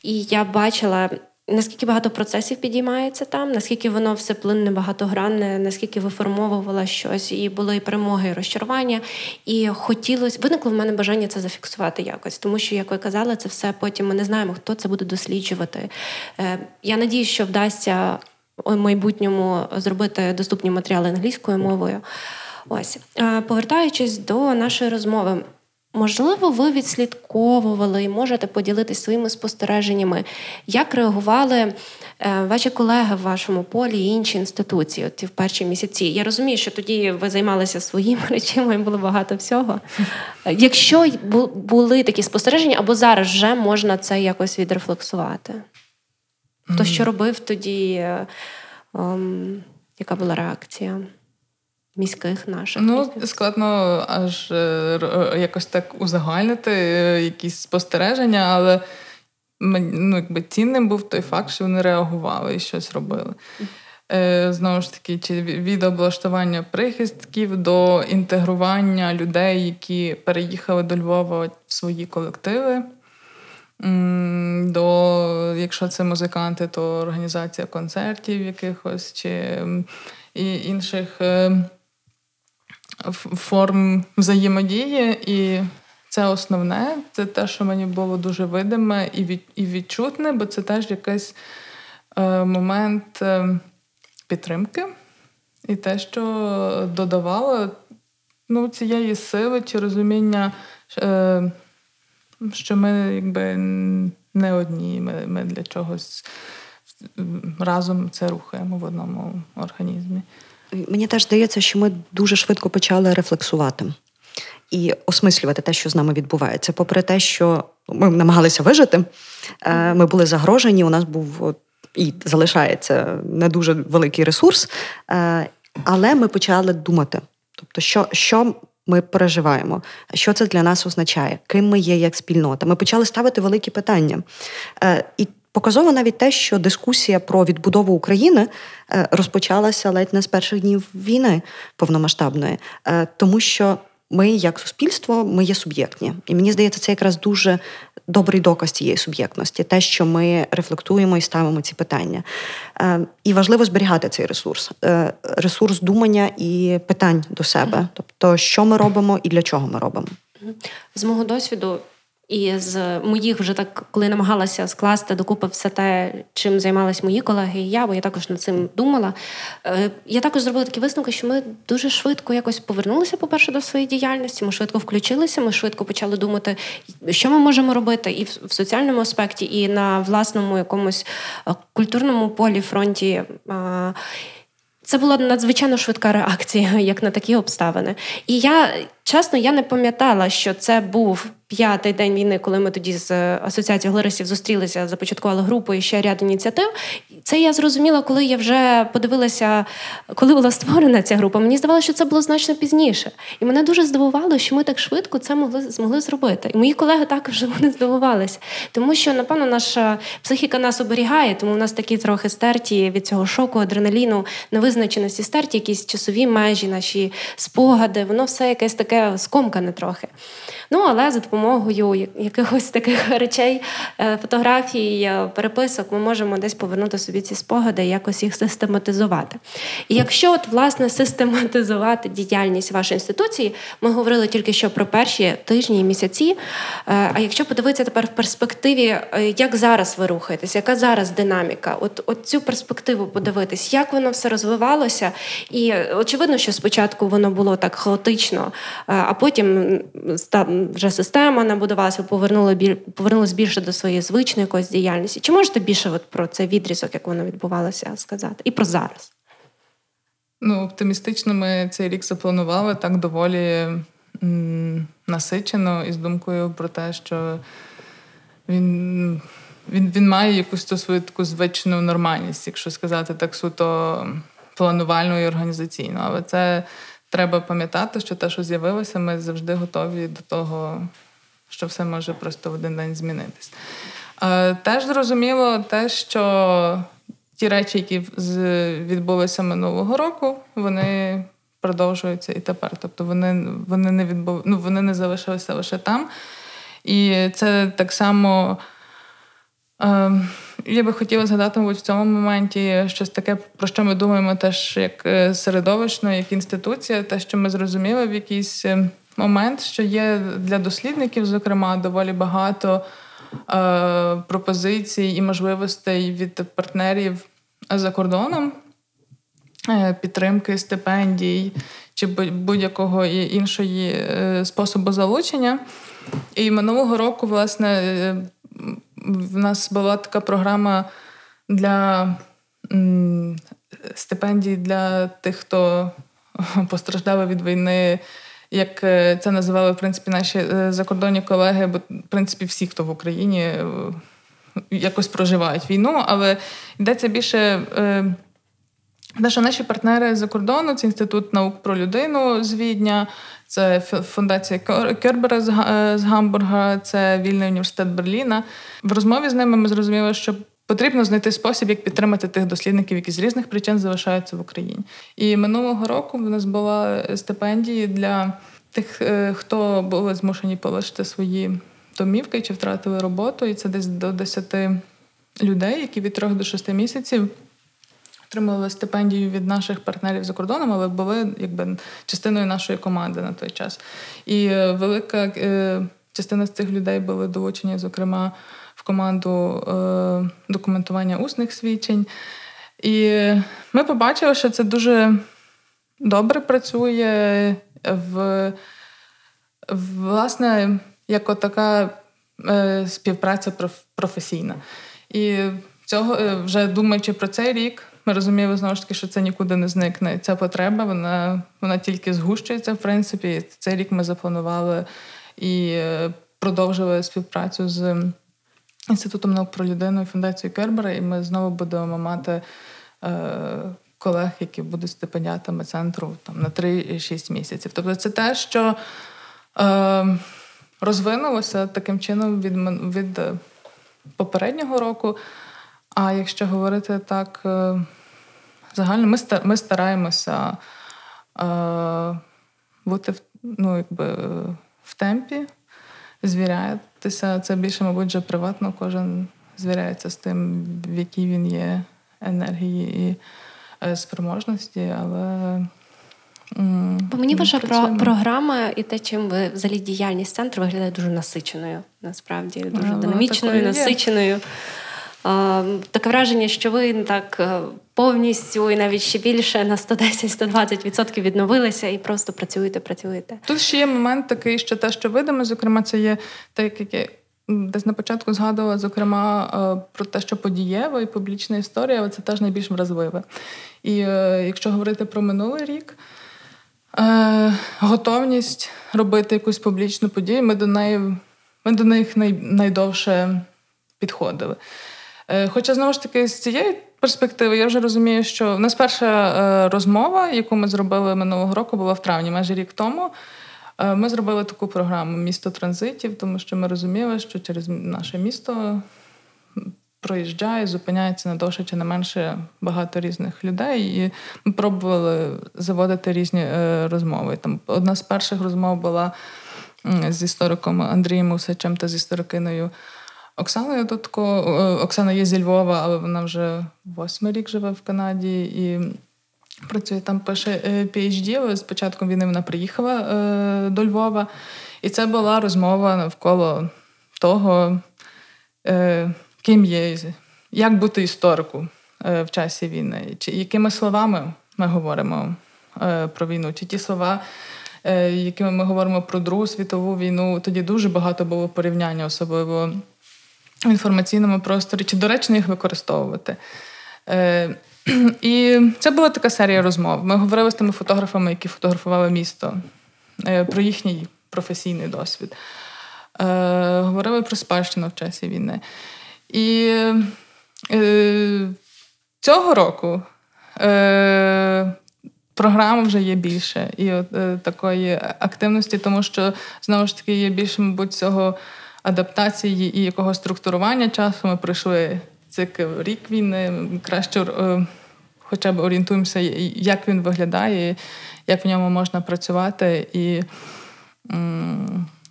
[SPEAKER 1] І я бачила Наскільки багато процесів підіймається там, наскільки воно все плинне, багатогранне, наскільки виформовувала щось, і були і перемоги, і розчарування. І хотілося, виникло в мене бажання це зафіксувати якось, тому що, як ви казали, це все потім ми не знаємо, хто це буде досліджувати. Е, я надію, що вдасться у майбутньому зробити доступні матеріали англійською мовою. Ось е, повертаючись до нашої розмови. Можливо, ви відслідковували і можете поділитися своїми спостереженнями, як реагували е, ваші колеги в вашому полі і інші інституції от в перші місяці. Я розумію, що тоді ви займалися своїми речами і було багато всього. Якщо були такі спостереження, або зараз вже можна це якось відрефлексувати, то що робив тоді? Ем, яка була реакція? Міських наших.
[SPEAKER 3] Ну, складно аж е, е, якось так узагальнити е, якісь спостереження, але ну, якби цінним був той факт, що вони реагували і щось робили. Знову ж таки, чи від облаштування прихистків до інтегрування людей, які переїхали до Львова в свої колективи. До, якщо це музиканти, то організація концертів якихось чи і інших форм взаємодії, і це основне. Це те, що мені було дуже видиме і від, і відчутне, бо це теж якийсь е, момент е, підтримки, і те, що додавало ну, цієї сили чи розуміння, е, що ми якби не одні, ми, ми для чогось разом це рухаємо в одному організмі.
[SPEAKER 4] Мені теж здається, що ми дуже швидко почали рефлексувати і осмислювати те, що з нами відбувається. Попри те, що ми намагалися вижити, е, ми були загрожені. У нас був і залишається не дуже великий ресурс, е, але ми почали думати. Тобто, що, що ми переживаємо, що це для нас означає, ким ми є як спільнота. Ми почали ставити великі питання. Е, і Показово навіть те, що дискусія про відбудову України е, розпочалася ледь не з перших днів війни повномасштабної, е, тому що ми, як суспільство, ми є суб'єктні, і мені здається, це якраз дуже добрий доказ цієї суб'єктності, те, що ми рефлектуємо і ставимо ці питання. Е, і важливо зберігати цей ресурс, ресурс думання і питань до себе, тобто, що ми робимо і для чого ми робимо.
[SPEAKER 1] З мого досвіду і з моїх вже так, коли намагалася скласти докупи все те, чим займались мої колеги, і я, бо я також над цим думала. Е, я також зробила такі висновки, що ми дуже швидко якось повернулися, по-перше, до своєї діяльності. Ми швидко включилися, ми швидко почали думати, що ми можемо робити і в соціальному аспекті, і на власному якомусь е, культурному полі фронті. Це була надзвичайно швидка реакція, як на такі обставини. І я чесно я не пам'ятала, що це був п'ятий день війни, коли ми тоді з асоціацією глорисів зустрілися, започаткували групу і ще ряд ініціатив. Це я зрозуміла, коли я вже подивилася, коли була створена ця група. Мені здавалося, що це було значно пізніше. І мене дуже здивувало, що ми так швидко це могли змогли зробити. І мої колеги також вони здивувалися, тому що, напевно, наша психіка нас оберігає, тому у нас такі трохи стерті від цього шоку, адреналіну, невизначеності, стерті, якісь часові межі, наші спогади. Воно все якесь таке скомкане трохи. Ну але за допомогою якихось таких речей, е, фотографій, е, переписок, ми можемо десь повернути собі ці спогади і якось їх систематизувати. І якщо от власне систематизувати діяльність вашої інституції, ми говорили тільки що про перші тижні і місяці. Е, а якщо подивитися тепер в перспективі, як зараз ви рухаєтесь, яка зараз динаміка? От, от цю перспективу подивитись, як воно все розвивалося, і очевидно, що спочатку воно було так хаотично, а потім вже система набудувалася, повернула повернулася більше до своєї звичної якоїсь діяльності. Чи можете більше от про цей відрізок, як воно відбувалося, сказати? І про зараз?
[SPEAKER 3] Ну, оптимістично ми цей рік запланували так доволі м- насичено і з думкою про те, що він він, він має якусь ту свою таку звичну нормальність, якщо сказати так суто планувально і організаційно. Але це треба пам'ятати, що те, що з'явилося, ми завжди готові до того, що все може просто в один день змінитись. Е, теж зрозуміло те, що ті речі, які відбулися минулого року, вони продовжуються і тепер. Тобто вони вони не відбув... ну, вони не залишилися лише там. І це так само. Е, я би хотіла згадати в цьому моменті щось таке, про що ми думаємо, теж як е, середовищно, як інституція, те, що ми зрозуміли в якийсь е, момент, що є для дослідників, зокрема, доволі багато е, пропозицій і можливостей від партнерів за кордоном, підтримки, стипендій чи будь-якого іншої е, способу залучення. І минулого року, власне, в нас була така програма для стипендій для тих, хто постраждав від війни. Як е, це називали в принципі наші е, закордонні колеги, бо в принципі всі, хто в Україні е, якось проживають війну, але йдеться більше. Те, наші партнери за кордону, це інститут наук про людину з Відня, це фундація Кербера з Гамбурга, це Вільний університет Берліна. В розмові з ними ми зрозуміли, що потрібно знайти спосіб, як підтримати тих дослідників, які з різних причин залишаються в Україні. І минулого року в нас була стипендія для тих, е, хто були змушені полишити свої домівки чи втратили роботу. І це десь до 10 людей, які від 3 до 6 місяців отримали стипендію від наших партнерів за кордоном, але були якби частиною нашої команди на той час. І е, велика е, частина з цих людей були долучені, зокрема, в команду е, документування усних свідчень. І ми побачили, що це дуже добре працює в власне, як така співпраця професійна. І цього вже думаючи про цей рік, ми розуміємо знову ж таки, що це нікуди не зникне. Ця потреба вона вона тільки згущується, в принципі. Цей рік ми запланували і е, продовжили співпрацю з інститутом наук про людину і фундацією Кербера. І ми знову будемо мати е, колег, які будуть стипендіатами центру там на 3-6 місяців. Тобто, це те, що е, розвинулося таким чином від від попереднього року. А якщо говорити так е, загально, ми ми стараємося е, бути ну, якби, в темпі, звірятися. Це більше, мабуть, вже приватно, кожен звіряється з тим, в якій він є енергії і е, спроможності, але.
[SPEAKER 1] Бо мені ваша про програма і те, чим ви взагалі діяльність центру виглядає дуже насиченою, насправді, дуже динамічною, насиченою. Таке враження, що ви так е, повністю і навіть ще більше на 110-120% відновилися і просто працюєте, працюєте.
[SPEAKER 3] Тут ще є момент такий, що те, що видимо, зокрема, це є те, як я десь на початку згадувала, зокрема, е, про те, що подієва і публічна історія, але це теж найбільш вразливе. І е, якщо говорити про минулий рік. Готовність робити якусь публічну подію. Ми до неї ми до них най, найдовше підходили. Е, хоча, знову ж таки, з цієї перспективи я вже розумію, що в нас перша е, розмова, яку ми зробили минулого року, була в травні, майже рік тому. Е, ми зробили таку програму Місто транзитів, тому що ми розуміли, що через наше місто проїжджає, зупиняється не довше чи не менше багато різних людей. І ми пробували заводити різні розмови. Там одна з перших розмов була з істориком Андрієм Усачем та з історикиною Оксаною Дудко. Е, Оксана є зі Львова, але вона вже восьмий рік живе в Канаді і працює там, пише PhD, але з початком війни вона приїхала е, до Львова. І це була розмова навколо того, е, ким є, як бути історику в часі війни, чи якими словами ми говоримо про війну, чи ті слова. Якими ми говоримо про Другу світову війну, тоді дуже багато було порівняння, особливо в інформаційному просторі, чи доречно їх використовувати. Е, І це була така серія розмов. Ми говорили з тими фотографами, які фотографували місто, е, про їхній професійний досвід. Е, Говорили про спадщину в часі війни. І цього року. Е, програм вже є більше і от такої активності, тому що знову ж таки є більше, мабуть, цього адаптації і якого структурування часу. Ми пройшли цикл рік війни, краще е, хоча б орієнтуємося, як він виглядає, як в ньому можна працювати. І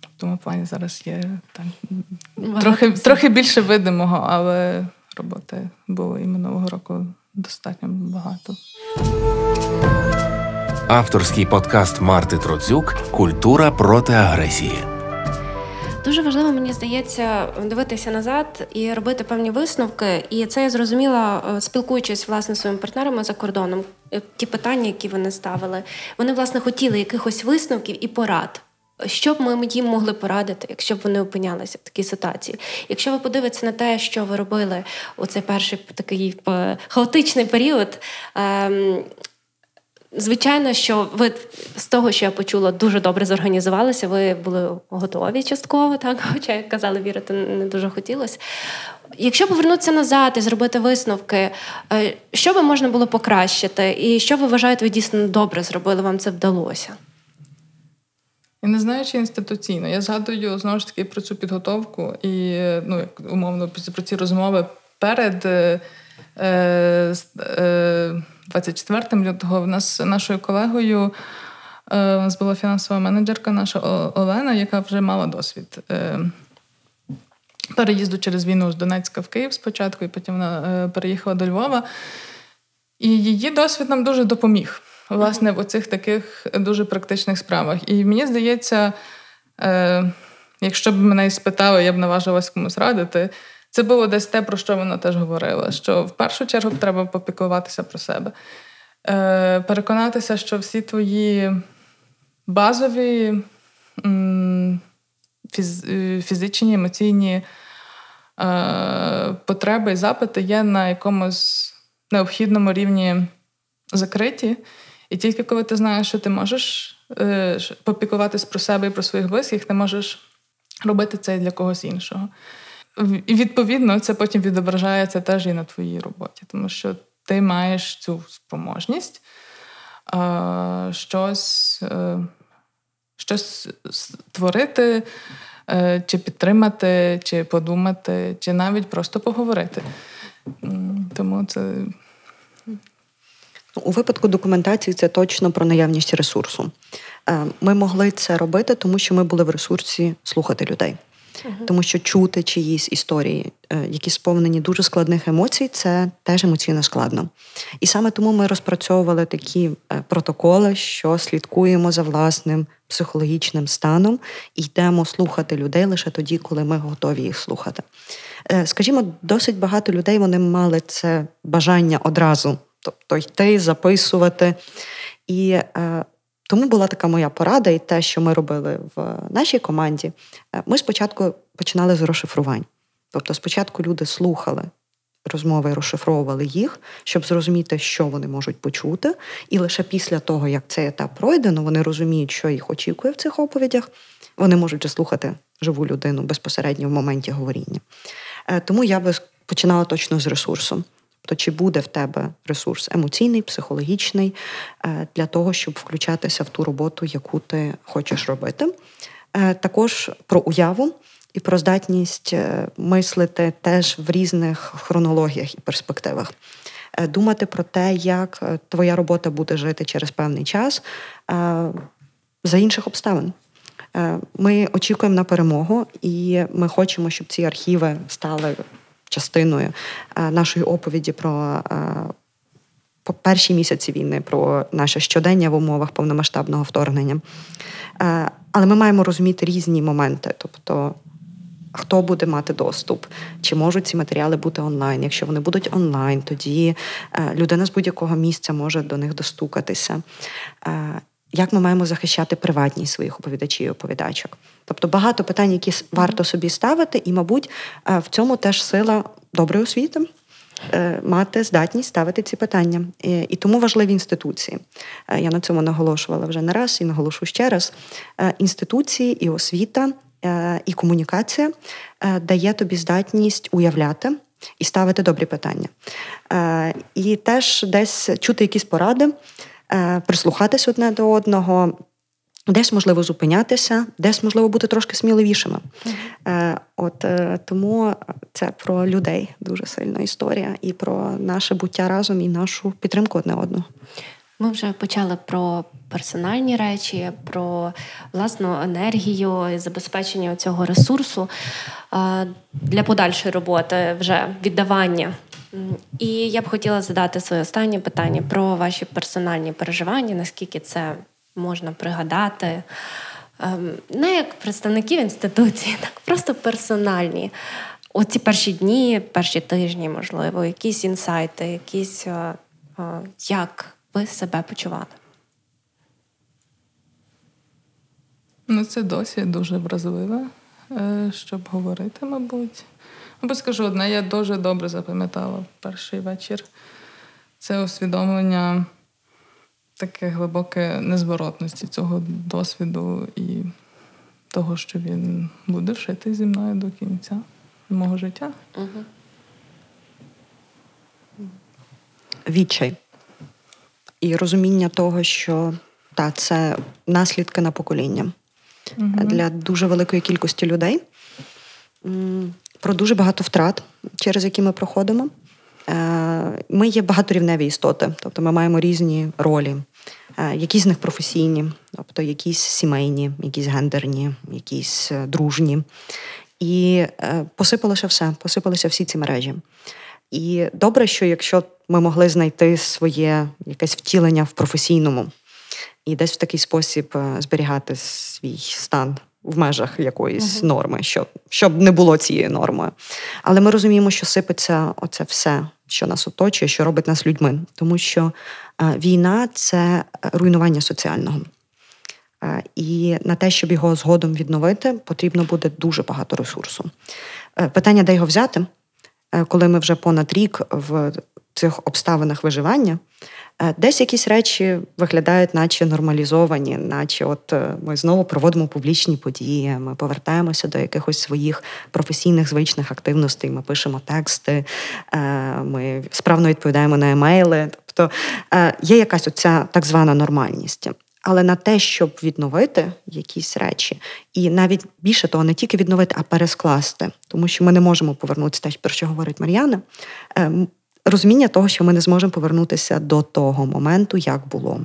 [SPEAKER 3] в тому плані зараз є так, трохи, трохи більше видимого, але роботи було і минулого року достатньо багато.
[SPEAKER 2] Авторський подкаст Марти Троцюк Культура проти агресії.
[SPEAKER 1] Дуже важливо, мені здається, дивитися назад і робити певні висновки. І це я зрозуміла, е, спілкуючись власне своїми партнерами за кордоном. Е, ті питання, які вони ставили, вони власне хотіли якихось висновків і порад. Що б ми їм могли порадити, якщо б вони опинялися в такій ситуації? Якщо ви подивитеся на те, що ви робили у цей перший такий е, хаотичний період, ем, Звичайно, що ви з того, що я почула, дуже добре зорганізувалися. Ви були готові частково, так хоча як казали, вірити не дуже хотілося. Якщо повернутися назад і зробити висновки, е, що би можна було покращити, і що ви вважаєте, ви дійсно добре зробили? Вам це вдалося?
[SPEAKER 3] Я не знаю, чи інституційно. Я згадую знову ж таки про цю підготовку і ну, умовно про ці розмови перед. Е, е, 24 лютого в нас нашою колегою е, у нас була фінансова менеджерка наша Олена, яка вже мала досвід е, переїзду через війну з Донецька в Київ спочатку, і потім вона е, переїхала до Львова. І її досвід нам дуже допоміг, власне, в оцих таких дуже практичних справах. І мені здається, якщо б мене спитали, я б наважилась комусь радити. Це було десь те, про що вона теж говорила: що в першу чергу треба попіклуватися про себе, Е, переконатися, що всі твої базові фіз, е, фізичні, емоційні е, потреби і запити є на якомусь необхідному рівні закриті. І тільки коли ти знаєш, що ти можеш е, попікуватись про себе і про своїх близьких, ти можеш робити це для когось іншого. І відповідно це потім відображається теж і на твоїй роботі, тому що ти маєш цю спроможність е, щось е, щось створити, е, чи підтримати, чи подумати, чи навіть просто поговорити. Тому це.
[SPEAKER 4] У випадку документації це точно про наявність ресурсу. Ми могли це робити, тому що ми були в ресурсі слухати людей тому що чути чиїсь історії, е, які сповнені дуже складних емоцій, це теж емоційно складно. І саме тому ми розпрацьовували такі е, протоколи, що слідкуємо за власним психологічним станом і йдемо слухати людей лише тоді, коли ми готові їх слухати. Е, скажімо, досить багато людей вони мали це бажання одразу, тобто йти, записувати. І тому була така моя порада, і те, що ми робили в нашій команді. Е, ми спочатку починали з розшифрувань. Тобто, спочатку люди слухали розмови розшифровували їх, щоб зрозуміти, що вони можуть почути. І лише після того, як цей етап пройдено, вони розуміють, що їх очікує в цих оповідях. Вони можуть слухати живу людину безпосередньо в моменті говоріння. Е, тому я би починала точно з ресурсу. Тобто, чи буде в тебе ресурс емоційний, психологічний е, для того, щоб включатися в ту роботу, яку ти хочеш робити. Е, також про уяву і про здатність е, мислити теж в різних хронологіях і перспективах. Думати про те, як твоя робота буде жити через певний час за інших обставин. Ми очікуємо на перемогу, і ми хочемо, щоб ці архіви стали частиною е, нашої оповіді про е, перші місяці війни, про наше щодення в умовах повномасштабного вторгнення. Е, але ми маємо розуміти різні моменти, тобто. Хто буде мати доступ, чи можуть ці матеріали бути онлайн? Якщо вони будуть онлайн, тоді людина з будь-якого місця може до них достукатися як ми маємо захищати приватність своїх оповідачів і оповідачок. Тобто багато питань, які варто собі ставити, і, мабуть, е, в цьому теж сила доброї освіти. Е, мати здатність ставити ці питання. І тому важливі інституції. Е, я на цьому наголошувала вже не раз і наголошу ще раз. Інституції і освіта, і комунікація дає тобі здатність уявляти і ставити добрі питання. І теж десь чути якісь поради. Прислухатись одне до одного. Десь можливо зупинятися, десь можливо бути трошки сміливішими. Mm-hmm. От тому це про людей дуже сильна історія, і про наше буття разом, і нашу підтримку одне одного.
[SPEAKER 1] Ми вже почали про персональні речі, про власну енергію і забезпечення цього ресурсу для подальшої роботи, вже віддавання. І я б хотіла задати своє останнє питання про ваші персональні переживання, наскільки це можна пригадати. Ем, не як представників інституції, так просто персональні. Оці перші дні, перші тижні, можливо, якісь інсайти, якісь як ви себе почували?
[SPEAKER 3] Ну, це досі дуже вразливе, е, щоб говорити, мабуть. Або скажу одне, я дуже добре запам'ятала перший вечір. Це усвідомлення таке глибоке незворотності цього досвіду і того, що він буде жити зі мною до кінця мого життя. Угу.
[SPEAKER 4] Відчай і розуміння того, що та, це наслідки на покоління угу. для дуже великої кількості людей. Про дуже багато втрат, через які ми проходимо. Е, ми є багаторівневі істоти, тобто ми маємо різні ролі, е, якісь з них професійні, тобто якісь сімейні, якісь гендерні, якісь е, дружні. І посипалося все, посипалися всі ці мережі. І добре, що якщо ми могли знайти своє якесь втілення в професійному і десь в такий спосіб зберігати свій стан в межах якоїсь uh-huh. норми, щоб щоб не було цієї норми. Але ми розуміємо, що сипеться оце все, що нас оточує, що робить нас людьми, тому що е, війна це руйнування соціального. Е, і на те, щоб його згодом відновити, потрібно буде дуже багато ресурсу. Питання, де його взяти, коли ми вже понад рік в цих обставинах виживання, е, десь якісь речі виглядають, наче нормалізовані, наче от е, ми знову проводимо публічні події, ми повертаємося до якихось своїх професійних звичних активностей. Ми пишемо тексти, е, ми справно відповідаємо на емейли. Тобто є якась оця так звана нормальність. Але на те, щоб відновити якісь речі, і навіть більше того, не тільки відновити, а перескласти, тому що ми не можемо повернутися те, про що говорить Мар'яна. Розуміння того, що ми не зможемо повернутися до того моменту, як було.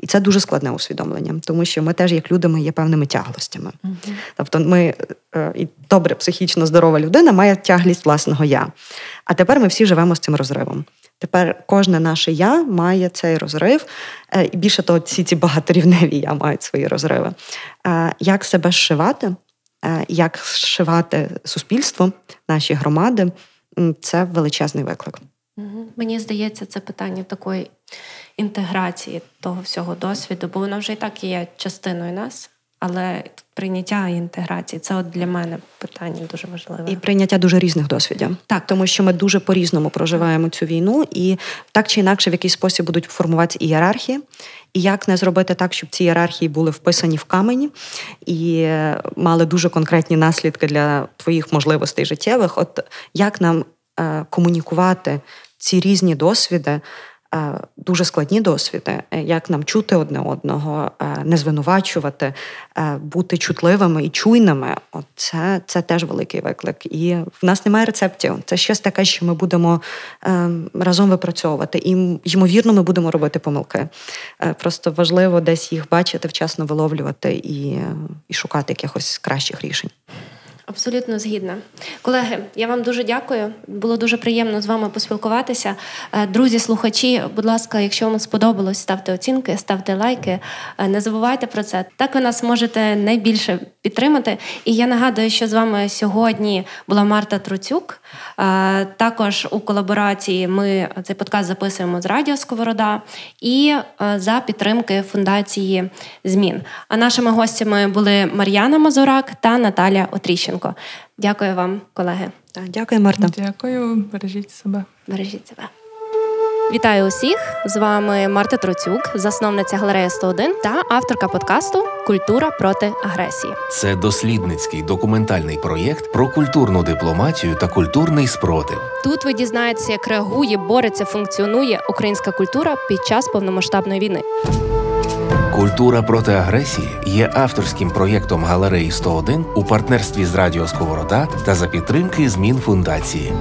[SPEAKER 4] І це дуже складне усвідомлення, тому що ми теж, як люди, ми є певними тяглостями. Uh-huh. Тобто, ми е, і добре, психічно здорова людина має тяглість власного я. А тепер ми всі живемо з цим розривом. Тепер кожне наше я має цей розрив, е, і більше того, всі ці багаторівневі я мають свої розриви. Е, як себе зшивати, як зшивати суспільство, наші громади це величезний виклик.
[SPEAKER 1] Мені здається, це питання такої інтеграції того всього досвіду, бо воно вже і так є частиною нас, але прийняття і інтеграції це от для мене питання дуже важливе.
[SPEAKER 4] І прийняття дуже різних досвідів. Так, тому що ми дуже по-різному проживаємо цю війну, і так чи інакше в якийсь спосіб будуть формуватися ієрархії. І як не зробити так, щоб ці ієрархії були вписані в камені і мали дуже конкретні наслідки для твоїх можливостей життєвих? От як нам е, комунікувати ці різні досвіди, дуже складні досвіди, е, як нам чути одне одного, е, не звинувачувати, бути чутливими і чуйними. Це, це теж великий виклик. І в нас немає рецептів. Це щось таке, що ми будемо разом випрацьовувати. І ймовірно, ми будемо робити помилки. Просто важливо десь їх бачити, вчасно виловлювати і, і шукати якихось кращих рішень.
[SPEAKER 1] Абсолютно згідна. Колеги, я вам дуже дякую. Було дуже приємно з вами поспілкуватися. Е, друзі, слухачі, будь ласка, якщо вам сподобалось, ставте оцінки, ставте лайки. Е, не забувайте про це. Так ви нас можете найбільше підтримати. І я нагадую, що з вами сьогодні була Марта Труцюк. Е, також у колаборації ми цей подкаст записуємо з Радіо Сковорода і за підтримки фундації змін. А нашими гостями були Мар'яна Мазурак та Наталя Отріщенко. Дякую вам, колеги.
[SPEAKER 4] Дякую, Марта.
[SPEAKER 3] Дякую, бережіть себе.
[SPEAKER 1] Бережіть себе. Вітаю усіх! З вами Марта Троцюк, засновниця галереї 101 та авторка подкасту Культура проти агресії.
[SPEAKER 2] Це дослідницький документальний проєкт про культурну дипломатію та культурний спротив.
[SPEAKER 1] Тут ви дізнаєтеся, як реагує, бореться, функціонує українська культура під час повномасштабної війни.
[SPEAKER 2] Культура проти агресії є авторським проєктом галереї 101 у партнерстві з Радіо Сковорода та за підтримки змін фундації.